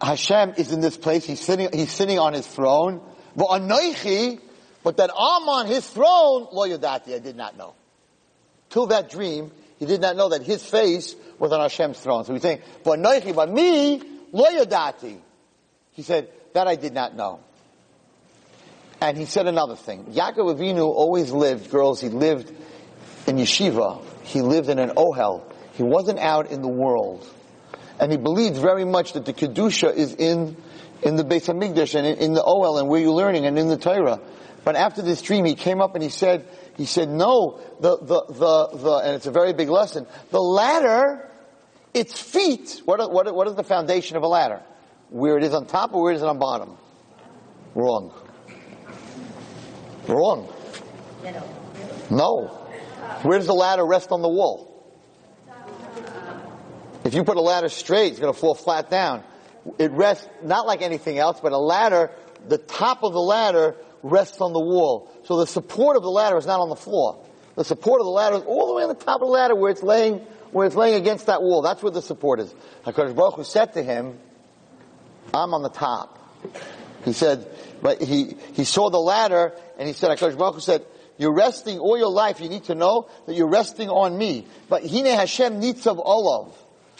Hashem is in this place. He's sitting, he's sitting on his throne. But anoichi, but that I'm on his throne, lo yadati, I did not know. Till that dream, he did not know that his face was on Hashem's throne. So he's saying, but anoichi, but me, lo yadati. He said, that I did not know. And he said another thing. Yaakov Avinu always lived, girls, he lived in yeshiva. He lived in an ohel. He wasn't out in the world and he believed very much that the kedusha is in in the Beis Hamikdash and in, in, the Ohel and where you're learning and in the Torah. But after this dream, he came up and he said, he said, no, the the the the, and it's a very big lesson. The ladder, its feet. What what what is the foundation of a ladder? Where it is on top or where it is on bottom? Wrong. Wrong. No. Where does the ladder rest on the wall? If you put a ladder straight, it's going to fall flat down. It rests not like anything else, but a ladder, the top of the ladder rests on the wall. So the support of the ladder is not on the floor. The support of the ladder is all the way on the top of the ladder where it's laying, where it's laying against that wall. That's where the support is. HaKadosh Baruch Hu said to him, I'm on the top. He said, but he, he saw the ladder and he said, HaKadosh Baruch Hu said, you're resting all your life. You need to know that you're resting on me. But Hine Hashem Nitzav Olav.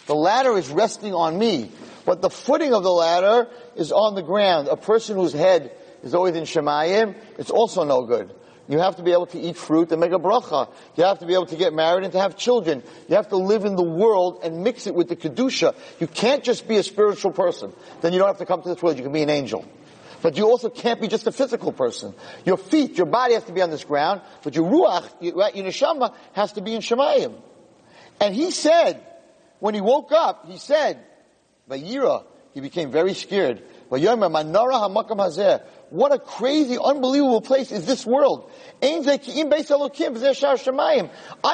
The ladder is resting on me, but the footing of the ladder is on the ground. A person whose head is always in Shemayim, it's also no good. You have to be able to eat fruit and make a bracha. You have to be able to get married and to have children. You have to live in the world and mix it with the kedusha. You can't just be a spiritual person. Then you don't have to come to this world. You can be an angel. But you also can't be just a physical person. Your feet, your body has to be on this ground, but your ruach, your, neshama has to be in Shemayim. And he said, when he woke up, he said, Vayira, he became very scared. What a crazy, unbelievable place is this world. I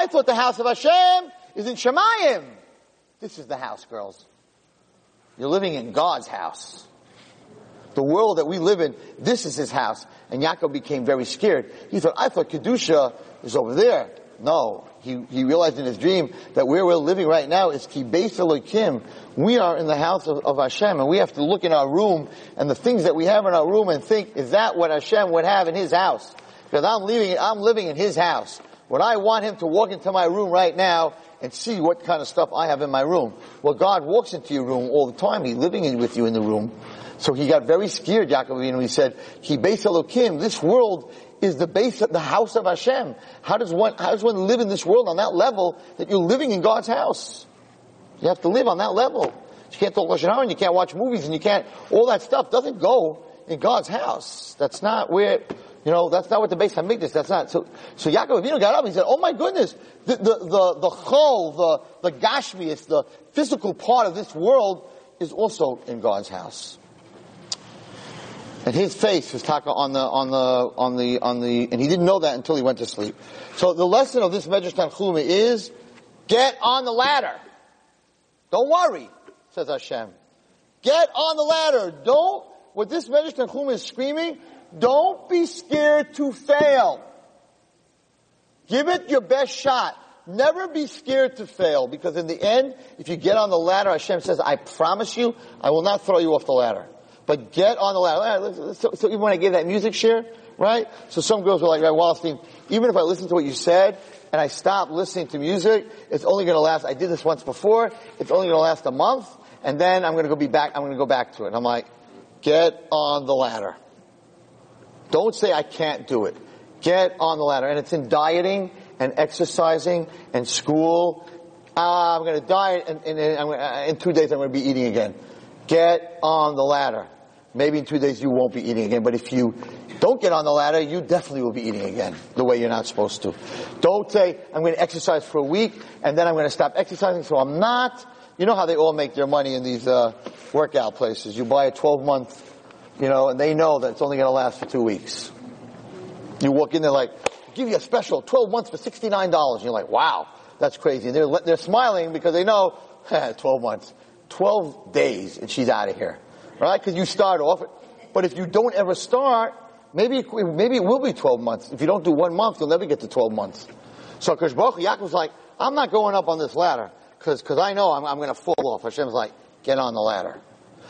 thought the house of Hashem is in Shemayim. This is the house, girls. You're living in God's house. the world that we live in, this is his house. And Yaakov became very scared. He thought, I thought Kedusha is over there. No. He, he realized in his dream that where we're living right now is Elohim. We are in the house of, of Hashem and we have to look in our room and the things that we have in our room and think, is that what Hashem would have in his house? Because I'm living, I'm living in his house. Would I want him to walk into my room right now and see what kind of stuff I have in my room? Well, God walks into your room all the time. He's living in, with you in the room. So he got very scared, Yaakov and He said, "He base This world is the base, of the house of Hashem. How does one, how does one live in this world on that level that you're living in God's house? You have to live on that level. You can't talk Lashon and you can't watch movies and you can't, all that stuff doesn't go in God's house. That's not where, you know, that's not what the base of Hamikdash, that's not. So, so Yaakov Avinu got up and he said, oh my goodness, the, the, the, the chol, the, the gashmius, the physical part of this world is also in God's house. And his face was taka on the, on the, on the, on the, and he didn't know that until he went to sleep. So the lesson of this Medrash Tanchuma is, get on the ladder. Don't worry, says Hashem. Get on the ladder. Don't, what this Medrash Tanchuma is screaming, don't be scared to fail. Give it your best shot. Never be scared to fail because in the end, if you get on the ladder, Hashem says, I promise you, I will not throw you off the ladder. But get on the ladder. So, so even when I gave that music share, right? So some girls were like, right, Wallerstein, even if I listen to what you said and I stop listening to music, it's only going to last, I did this once before, it's only going to last a month, and then I'm going to go be back, I'm going to go back to it. And I'm like, get on the ladder. Don't say I can't do it. Get on the ladder. And it's in dieting and exercising and school. Uh, I'm going to diet and, and, and gonna, in two days I'm going to be eating again. Get on the ladder. Maybe in two days you won't be eating again, but if you don't get on the ladder, you definitely will be eating again the way you're not supposed to. Don't say, I'm going to exercise for a week and then I'm going to stop exercising so I'm not. You know how they all make their money in these uh, workout places. You buy a 12 month, you know, and they know that it's only going to last for two weeks. You walk in there like, give you a special 12 months for $69. And you're like, wow, that's crazy. And they're, they're smiling because they know, 12 months. 12 days and she's out of here. Right? Because you start off, but if you don't ever start, maybe, maybe it will be 12 months. If you don't do one month, you'll never get to 12 months. So Kosh Baruch Yaakov's like, I'm not going up on this ladder because cause I know I'm, I'm going to fall off. Hashem's like, get on the ladder.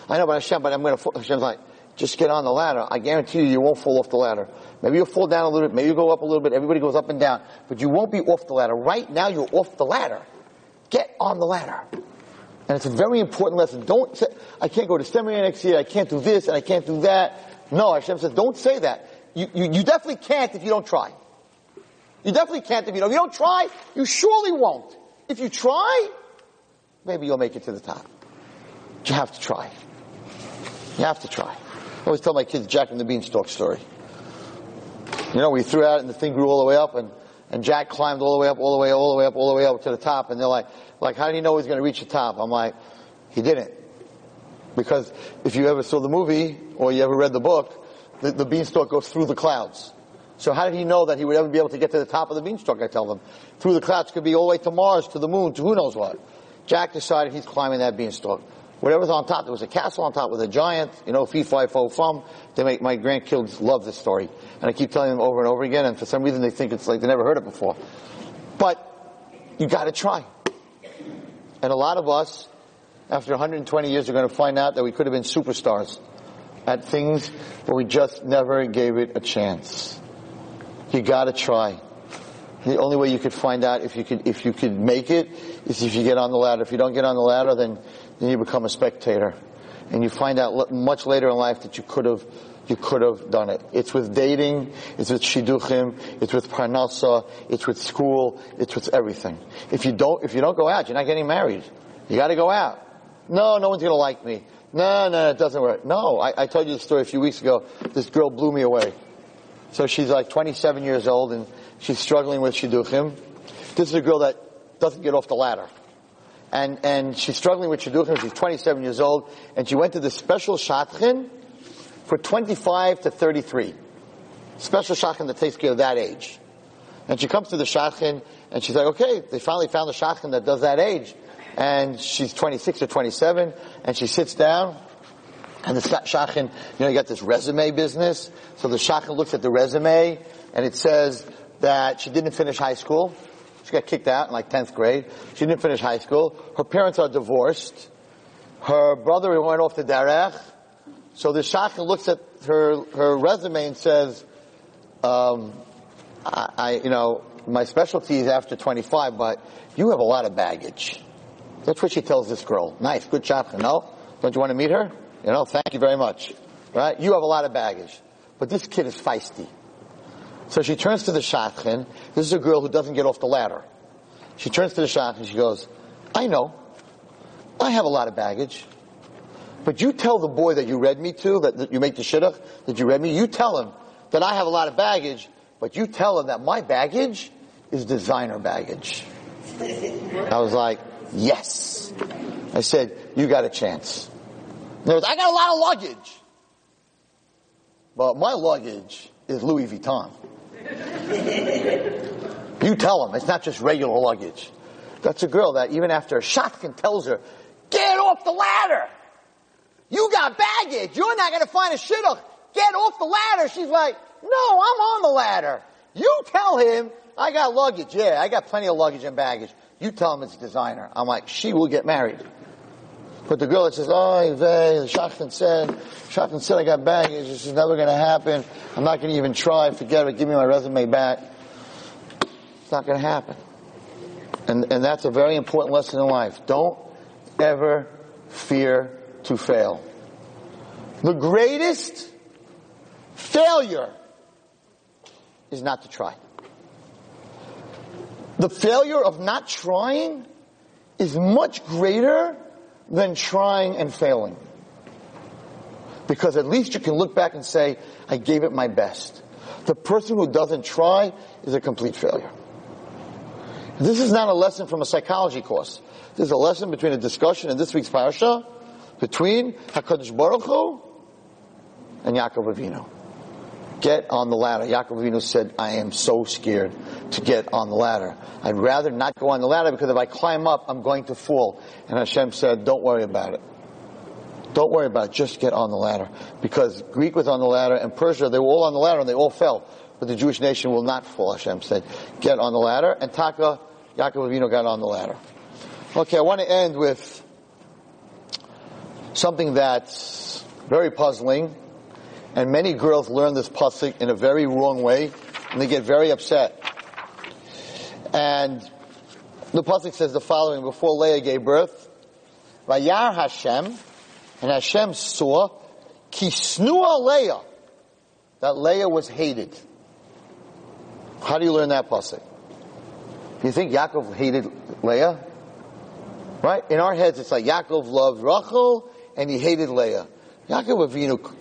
I know, but Hashem, but I'm going to fall. Hashem's like, just get on the ladder. I guarantee you, you won't fall off the ladder. Maybe you'll fall down a little bit. Maybe you go up a little bit. Everybody goes up and down, but you won't be off the ladder. Right now, you're off the ladder. Get on the ladder. And it's a very important lesson. Don't say, I can't go to seminary next year, I can't do this, and I can't do that. No, Hashem says, don't say that. You, you, you definitely can't if you don't try. You definitely can't if you don't. If you don't try, you surely won't. If you try, maybe you'll make it to the top. You have to try. You have to try. I always tell my kids Jack and the Beanstalk story. You know, we threw out and the thing grew all the way up and, and Jack climbed all the way up, all the way, all the way up, all the way up to the top and they're like, like, how do you know he's going to reach the top? I'm like, he didn't. Because if you ever saw the movie or you ever read the book, the, the beanstalk goes through the clouds. So how did he know that he would ever be able to get to the top of the beanstalk, I tell them? Through the clouds could be all the way to Mars, to the moon, to who knows what. Jack decided he's climbing that beanstalk. Whatever's on top, there was a castle on top with a giant, you know, fee, fi, fo, fum. They make, my grandkids love this story. And I keep telling them over and over again, and for some reason they think it's like they never heard it before. But, you gotta try. And a lot of us, after 120 years, are going to find out that we could have been superstars at things, but we just never gave it a chance. You gotta try. The only way you could find out if you could, if you could make it is if you get on the ladder. If you don't get on the ladder, then, then you become a spectator. And you find out much later in life that you could have, you could have done it. It's with dating, it's with shidduchim, it's with parnasa, it's with school, it's with everything. If you don't, if you don't go out, you're not getting married. You gotta go out. No, no one's gonna like me. No, no, it doesn't work. No, I, I told you the story a few weeks ago. This girl blew me away. So she's like 27 years old and she's struggling with shidduchim. This is a girl that doesn't get off the ladder. And, and she's struggling with shidduchim. She's 27 years old and she went to the special shadchan for 25 to 33. Special shadchan that takes care of that age. And she comes to the shadchan and she's like, okay, they finally found the shadchan that does that age. And she's 26 or 27 and she sits down And the shadchan, you know, you got this resume business. So the shadchan looks at the resume and it says that she didn't finish high school. She got kicked out in like 10th grade. She didn't finish high school. Her parents are divorced. Her brother went off to Derech. So the shadchan looks at her, her resume and says, um, I, I, you know, my specialty is after 25, but you have a lot of baggage. That's what she tells this girl. Nice, good shadchan. No? Don't you want to meet her? You know, thank you very much. Right? You have a lot of baggage. But this kid is feisty. So she turns to the shadchan. This is a girl who doesn't get off the ladder. She turns to the shadchan. She goes, I know. I have a lot of baggage. But you tell the boy that you read me to, that, that you make the shidduch, that you read me, you tell him that I have a lot of baggage, but you tell him that my baggage is designer baggage. I was like, yes. I said, you got a chance. In words, I got a lot of luggage. But my luggage is Louis Vuitton. you tell him, it's not just regular luggage. That's a girl that even after a shadchan tells her, get off the ladder! You got baggage! You're not gonna find a shidduch! Get off the ladder! She's like, no, I'm on the ladder! You tell him, I got luggage. Yeah, I got plenty of luggage and baggage. You tell him it's designer. I'm like, she will get married. But the girl that says, oh, the shadchan said, shadchan said I got baggage, this is never gonna happen, I'm not gonna even try, forget it, give me my resume back. It's not gonna happen. And, and that's a very important lesson in life. Don't ever fear to fail. The greatest failure is not to try. The failure of not trying is much greater than trying and failing. Because at least you can look back and say, I gave it my best. The person who doesn't try is a complete failure. This is not a lesson from a psychology course. This is a lesson between a discussion in this week's parasha between Hakadosh Baruch Hu and Yaakov Avinu. Get on the ladder. Yaakov Avinu said, "I am so scared to get on the ladder. I'd rather not go on the ladder because if I climb up, I'm going to fall." And Hashem said, "Don't worry about it. Don't worry about it. Just get on the ladder." Because Greek was on the ladder and Persia, they were all on the ladder and they all fell but the Jewish nation will not fall. Hashem said, get on the ladder. And Taka, Yaakov Avinu got on the ladder. Okay, I want to end with something that's very puzzling. And many girls learn this pasuk in a very wrong way, and they get very upset. And the pasuk says the following: Before Leah gave birth, Vayar Hashem, and Hashem saw Kisnua Leah, that Leah was hated. How do you learn that pasuk? Do you think Yaakov hated Leah? Right? In our heads, it's like Yaakov loved Rachel and he hated Leah. Yaakov Avinu,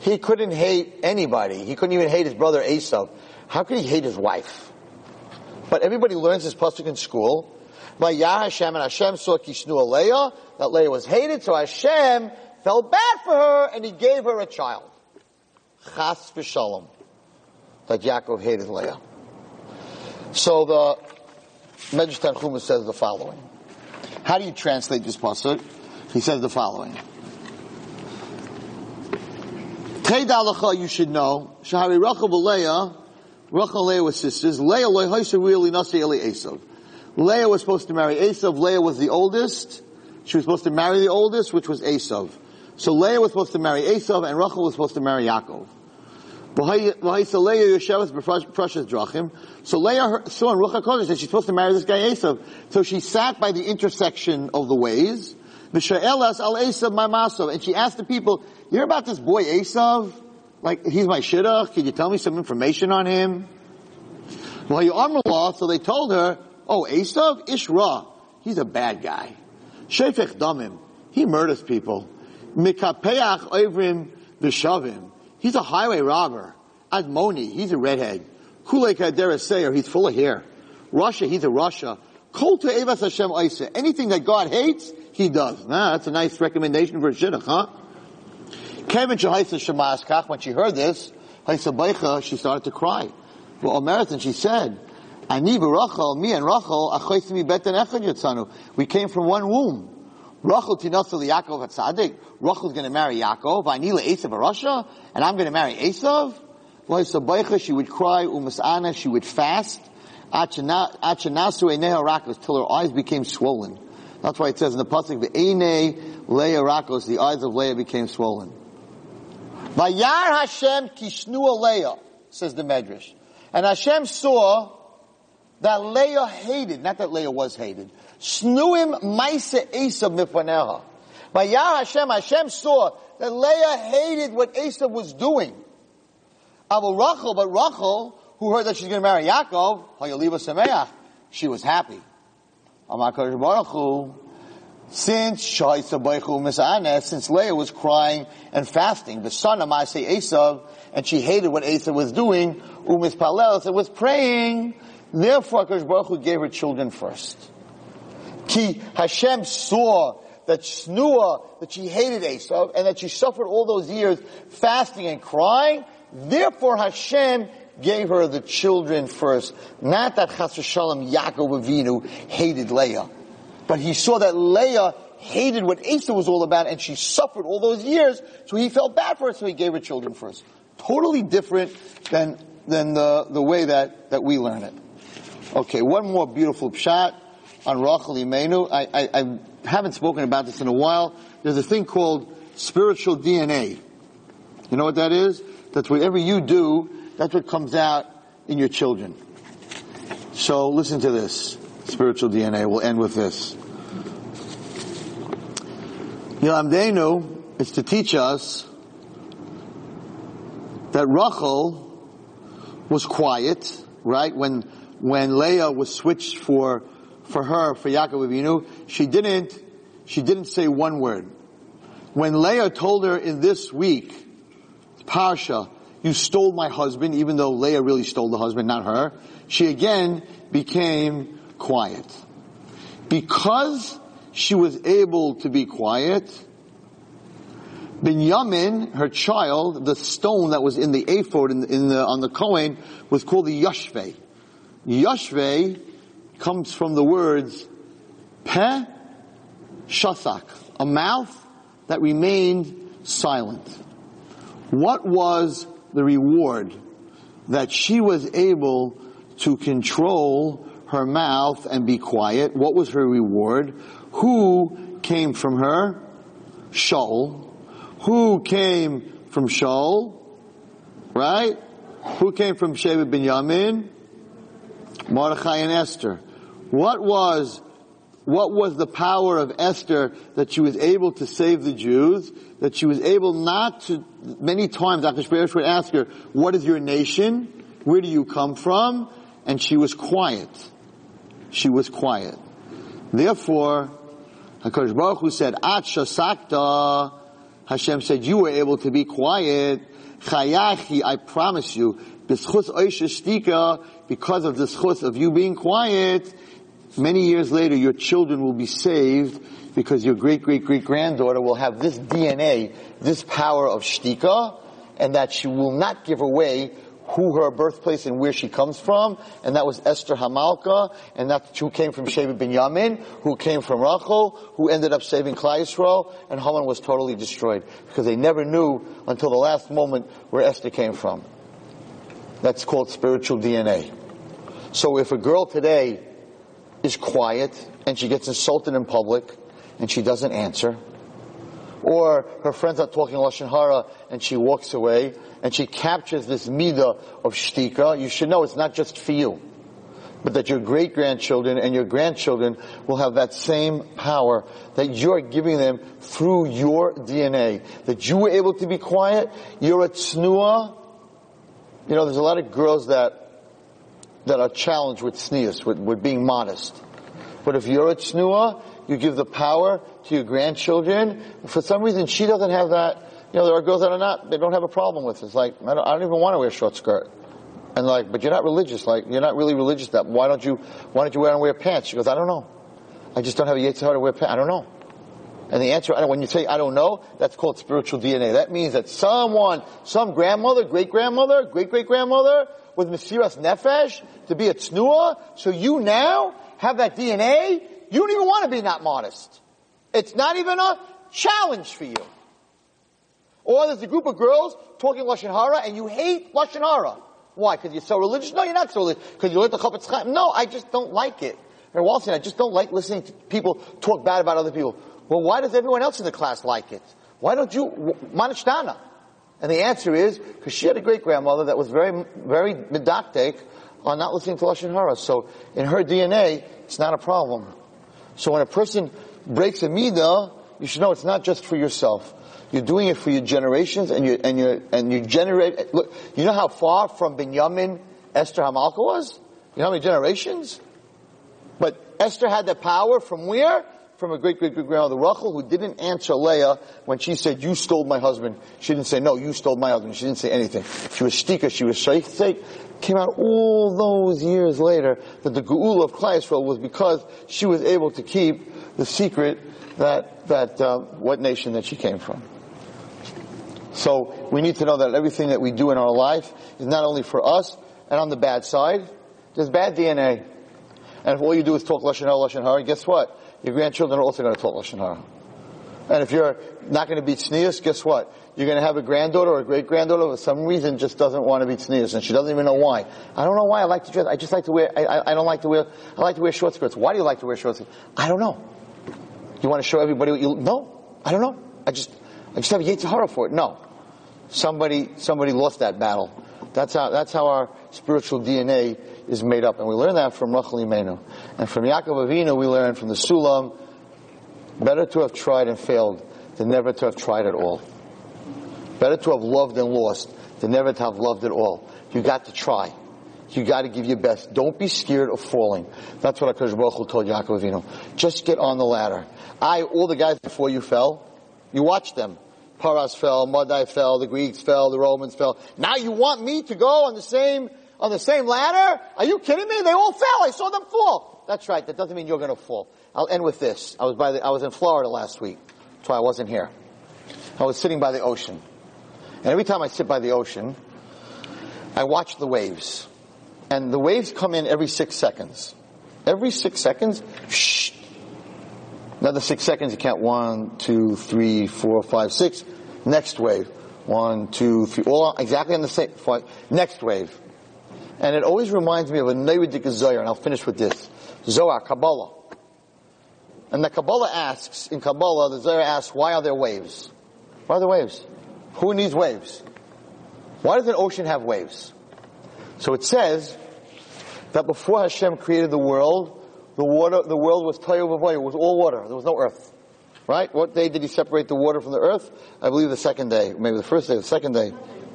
he couldn't hate anybody. He couldn't even hate his brother Esav. How could he hate his wife? But everybody learns this pasuk in school. Vayar Hashem and Hashem saw Kishnua Leah, that Leah was hated, so Hashem felt bad for her and he gave her a child. Chas v'shalom. That Yaakov hated Leah. So the Medrash Tanchuma says the following. How do you translate this pasuk? He says the following. You should know, Shahari Rachel Leah, Rachel Leah were sisters. Leah really nasi eli Esav. Leah was supposed to marry Esav. Leah was the oldest. She was supposed to marry the oldest, which was Esav. So Leah was supposed to marry Esav, and Rachel was supposed to marry Yaakov. So Leah saw in Ruach HaKodesh that she's supposed to marry this guy Esav. So she sat by the intersection of the ways. And she asked the people, you hear about this boy Esav? Like, he's my shidduch. Can you tell me some information on him? Well, you law, so they told her, oh, Esav, Ishra, he's a bad guy. Shefech damim, he murders people. Mikapeach oivrim v'shavim, He's a highway robber. Admoni, he's a redhead. Kulei Kadera Sayer, he's full of hair. Rasha, he's a rasha. Kol to Evas Hashem Isa. Anything that God hates, he does. Nah, that's a nice recommendation for a shidduch, huh? Kevin Shahaisa Shemaskach, when she heard this, she started to cry. Well, American, she said, Ani Rachel, me and Rachel, we came from one womb. Rachel tinasa Yaakov Hatzadik. Rachel's going to marry Yaakov. Vanila Esav Arasha, and I'm going to marry Esav. She would cry, umasana, she would fast, achanasu eneha rakos, till her eyes became swollen. That's why it says in the pasuk, the ene Leah rakos, the eyes of Leah became swollen. Vayar Hashem kishnua Leah, says the Medrash. And Hashem saw that Leah hated, not that Leah was hated, Shnuim Maise Esav Mifaneha. Vayar Hashem, Hashem saw that Leah hated what Esav was doing. Abu Rachel, but Rachel, who heard that she's going to marry Yaakov, Sameach, she was happy. Amakadosh Baruch Hu, since since Leah was crying and fasting, the son of Masay Esav, and she hated what Esav was doing, Umis Palel, so was praying, therefore HaKadosh Baruch Hu gave her children first. Ki Hashem saw that Snua, that she hated Esav, and that she suffered all those years fasting and crying, Therefore Hashem gave her the children first. Not that Chas Shalom Yaakov Avinu hated Leah. But he saw that Leah hated what Esav was all about and she suffered all those years, so he felt bad for her, so he gave her children first. Totally different than, than the, the way that, that we learn it. Okay, one more beautiful shot on Rachel Imenu. I, I, I haven't spoken about this in a while. There's a thing called spiritual DNA. You know what that is? That's whatever you do, that's what comes out in your children. So listen to this. Spiritual DNA. We'll end with this. Yilamdenu is to teach us that Rachel was quiet, right? When, when Leah was switched for, for her, for Yaakov Avinu, she didn't, she didn't say one word. When Leah told her in this week, Parsha, you stole my husband, even though Leah really stole the husband, not her. She again became quiet. Because she was able to be quiet, Binyamin, her child, the stone that was in the ephod in, in the, on the Kohen, was called the Yashve. Yashve comes from the words Peh Shasak, a mouth that remained silent. What was the reward? That she was able to control her mouth and be quiet. What was her reward? Who came from her? Shaul. Who came from Shaul? Right? Who came from Shevet Binyamin? Mordechai and Esther. What was what was the power of Esther that she was able to save the Jews? That she was able not to, many times Achashverosh would ask her, what is your nation? Where do you come from? And she was quiet. She was quiet. Therefore, HaKadosh Baruch Hu said, At shasakta, Hashem said, you were able to be quiet. Chayachi, I promise you, because of the schus of you being quiet, Many years later, your children will be saved because your great great great granddaughter will have this DNA, this power of shtika, and that she will not give away who her birthplace and where she comes from, and that was Esther Hamalka, and that's who came from Shevet Binyamin, who came from Rachel, who ended up saving Klal Yisrael, and Haman was totally destroyed because they never knew until the last moment where Esther came from. That's called spiritual DNA. So if a girl today is quiet and she gets insulted in public and she doesn't answer. Or her friends are talking Lashon Hara and she walks away and she captures this midah of shtika. You should know it's not just for you, but that your great grandchildren and your grandchildren will have that same power that you're giving them through your DNA. That you were able to be quiet. You're a tsnua. You know, there's a lot of girls that that are challenged with tznius, with, with being modest. But if you're a tsnua, you give the power to your grandchildren. For some reason, she doesn't have that. You know, there are girls that are not, they don't have a problem with it. It's like, I don't, I don't even want to wear a short skirt. And like, but you're not religious. Like, you're not really religious. That why don't you, why don't you wear and wear pants? She goes, I don't know. I just don't have a yetzer to wear pants. I don't know. And the answer, when you say I don't know, that's called spiritual DNA. That means that someone, some grandmother, great grandmother, great great grandmother, with Mesiras Nefesh to be a tsnua, so you now have that DNA, you don't even want to be not modest. It's not even a challenge for you. Or there's a group of girls talking Lashon Hara and you hate Lashon Hara. Why? Because you're so religious? No, you're not so religious. Because you learned the Chofetz Chaim? No, I just don't like it. Or Walton, I just don't like listening to people talk bad about other people. Well, why does everyone else in the class like it? Why don't you, Manishtana? And the answer is, because she had a great grandmother that was very, very medakdek on not listening to Lashon Hara. So in her DNA, it's not a problem. So when a person breaks a midah, you should know it's not just for yourself. You're doing it for your generations, and you and you and you generate. Look, you know how far from Binyamin Esther Hamalka was? You know how many generations? But Esther had the power from where? From a great great great grandmother Rachel, who didn't answer Leah when she said, "You stole my husband." She didn't say, "No, you stole my husband." She didn't say anything. She was stika. She was shaykh. Came out all those years later that the Geula of Klai was because she was able to keep the secret that that uh, what nation that she came from. So we need to know that everything that we do in our life is not only for us, and on the bad side, there's bad DNA. And if all you do is talk Lashon Hara, Lashon Hara, guess what? Your grandchildren are also going to talk Lashon Hara. And if you're not going to be tznius, guess what? You're going to have a granddaughter or a great granddaughter for some reason just doesn't want to be tznius, and she doesn't even know why. I don't know why I like to dress. I just like to wear. I, I, I don't like to wear. I like to wear short skirts. Why do you like to wear short skirts? I don't know. You want to show everybody what you? No, I don't know. I just I just have a yetzer hara for it. No, somebody somebody lost that battle. That's how that's how our spiritual DNA is made up, and we learn that from Rachel Imenu, and from Yaakov Avinu we learn from the Sulam. Better to have tried and failed than never to have tried at all. Better to have loved and lost than never to have loved at all. You got to try. You got to give your best. Don't be scared of falling. That's what Hakadosh Baruch told Yaakov Avinu. Just get on the ladder. I, all the guys before you fell, you watched them. Paras fell, Madai fell, the Greeks fell, the Romans fell. Now you want me to go on the same, on the same ladder? Are you kidding me? They all fell. I saw them fall. That's right. That doesn't mean you're going to fall. I'll end with this. I was by the, I was in Florida last week. That's why I wasn't here. I was sitting by the ocean. And every time I sit by the ocean, I watch the waves. And the waves come in every six seconds. Every six seconds, shh. Another six seconds, you count one, two, three, four, five, six. Next wave. One, two, three, all exactly on the same. Next wave. And it always reminds me of a Neidik Zohar, and I'll finish with this. Zohar, Kabbalah. And the Kabbalah asks, in Kabbalah, the Zohar asks, why are there waves? Why are there waves? Who needs waves? Why does an ocean have waves? So it says that before Hashem created the world, the water, the world was Toyu It was all water. There was no earth. Right? What day did he separate the water from the earth? I believe the second day. Maybe the first day, the second day.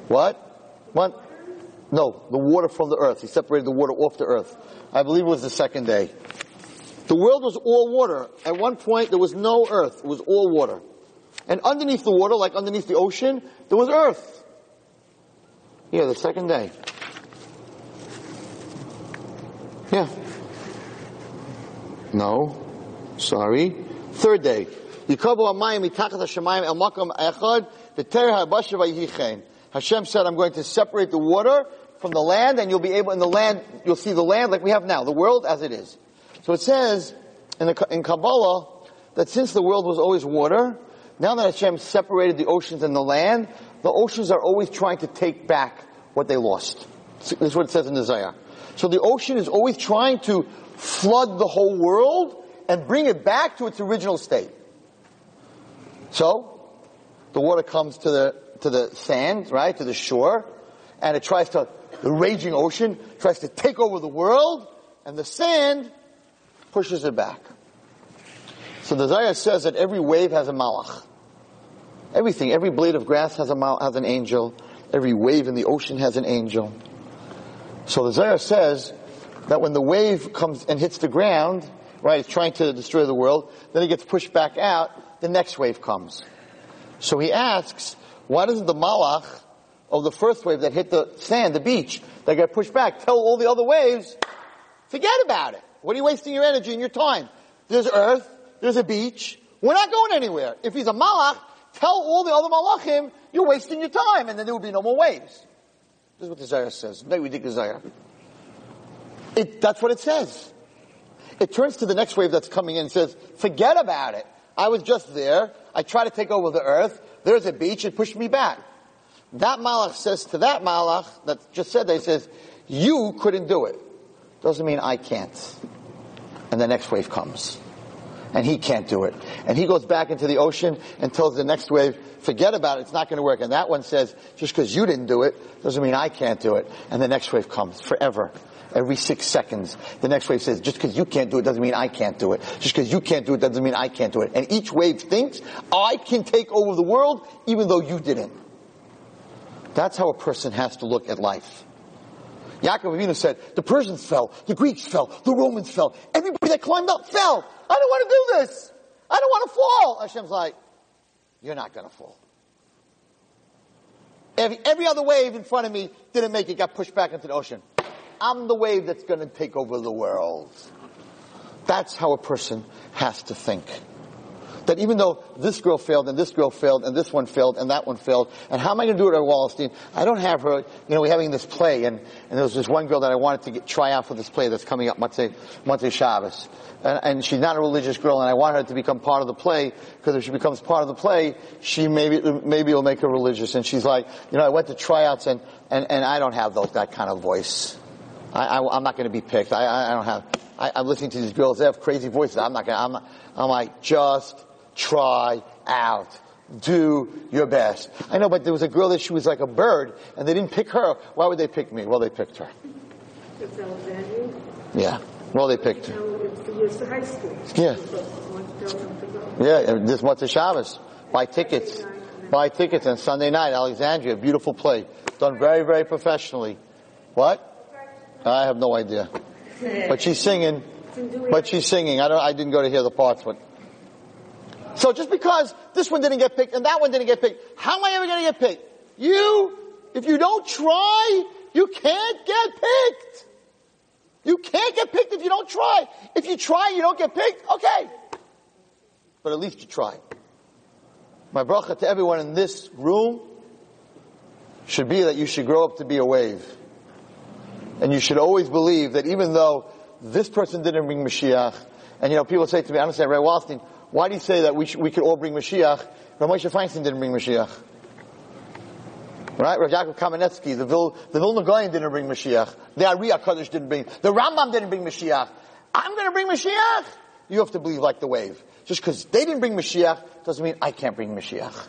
What? What? No, the water from the earth. He separated the water off the earth. I believe it was the second day. The world was all water. At one point, there was no earth. It was all water. And underneath the water, like underneath the ocean, there was earth. Yeah, the second day. Yeah. No. Sorry. Third day. Hashem said, I'm going to separate the water from the land and you'll be able, in the land, you'll see the land like we have now, the world as it is. So it says in, the, in Kabbalah that since the world was always water, now that Hashem separated the oceans and the land, the oceans are always trying to take back what they lost. This is what it says in the. So the ocean is always trying to flood the whole world and bring it back to its original state. So, the water comes to the, to the sand, right, to the shore, and it tries to, the raging ocean tries to take over the world, and the sand pushes it back. So the Zohar says that every wave has a malach. Everything, every blade of grass has a mal- has an angel. Every wave in the ocean has an angel. So the Zohar says that when the wave comes and hits the ground, right, it's trying to destroy the world, then it gets pushed back out, the next wave comes. So he asks, why doesn't the malach of the first wave that hit the sand, the beach, that got pushed back, tell all the other waves, forget about it. What are you wasting your energy and your time? There's earth, there's a beach, we're not going anywhere. If he's a malach, tell all the other malachim, you're wasting your time, and then there will be no more waves. This is what the Zohar says. Maybe we think the Zohar. It, that's what it says. It turns to the next wave that's coming in and says, forget about it. I was just there. I tried to take over the earth. There's a beach. It pushed me back. That malach says to that malach that just said that, he says, you couldn't do it. Doesn't mean I can't. And the next wave comes. And he can't do it. And he goes back into the ocean and tells the next wave, forget about it, it's not going to work. And that one says, just because you didn't do it, doesn't mean I can't do it. And the next wave comes forever. Every six seconds, the next wave says, just because you can't do it doesn't mean I can't do it. Just because you can't do it doesn't mean I can't do it. And each wave thinks, I can take over the world even though you didn't. That's how a person has to look at life. Yaakov Avinu said, the Persians fell, the Greeks fell, the Romans fell, everybody that climbed up fell. I don't want to do this. I don't want to fall. Hashem's like, you're not going to fall. Every, every other wave in front of me didn't make it, got pushed back into the ocean. I'm the wave that's going to take over the world. That's how a person has to think. That even though this girl failed and this girl failed and this one failed and that one failed, and how am I going to do it at Wallerstein? I don't have her, you know, we're having this play and, and there was this one girl that I wanted to get, try out for this play that's coming up Motzei, Motzei Shabbos. And, and she's not a religious girl and I want her to become part of the play because if she becomes part of the play, she maybe, maybe it'll make her religious. And she's like, you know, I went to tryouts and, and, and I don't have those, that kind of voice. I, I, am not going to be picked. I, I, I don't have. I, am listening to these girls. They have crazy voices. I'm not going. to I'm. I'm like just try out. Do your best. I know, but there was a girl that she was like a bird, and they didn't pick her. Why would they pick me? Well, they picked her. It's Alexandria. Yeah. Well, they picked her. It's the high school. Yeah. So, want to tell them to. Yeah. This Motzei Shabbos. Buy tickets. Buy tickets on Sunday night. Alexandria. Beautiful play. Done very, very professionally. What? I have no idea. But she's singing. But she's singing. I don't. I didn't go to hear the parts, but. So just because this one didn't get picked and that one didn't get picked, how am I ever going to get picked? You, if you don't try, you can't get picked. You can't get picked if you don't try. If you try you don't get picked, okay. But at least you tried. My bracha to everyone in this room should be that you should grow up to be a wave. And you should always believe that even though this person didn't bring Mashiach, and you know, people say to me, I understand, Ray Wallstein, why do you say that we, we could all bring Mashiach? Rav Moshe Feinstein didn't bring Mashiach. Right? Rav Yaakov Kamenetsky, the, Vil, the Vilna Gaon didn't bring Mashiach. The Ari HaKadosh didn't bring, the Rambam didn't bring Mashiach. I'm gonna bring Mashiach! You have to believe like the wave. Just because they didn't bring Mashiach doesn't mean I can't bring Mashiach.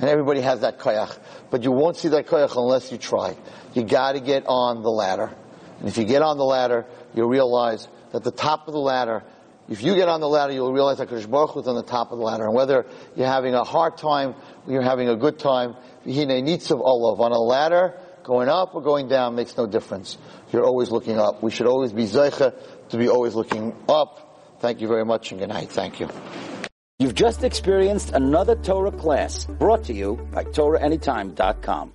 And everybody has that koyach. But you won't see that koyach unless you try. You gotta get on the ladder. And if you get on the ladder, you'll realize that the top of the ladder, if you get on the ladder, you'll realize that Kodesh Baruch Hu is on the top of the ladder. And whether you're having a hard time, or you're having a good time, Hine Nitzav Olav, on a ladder, going up or going down makes no difference. You're always looking up. We should always be zoche to be always looking up. Thank you very much and good night. Thank you. You've just experienced another Torah class brought to you by TorahAnytime.com.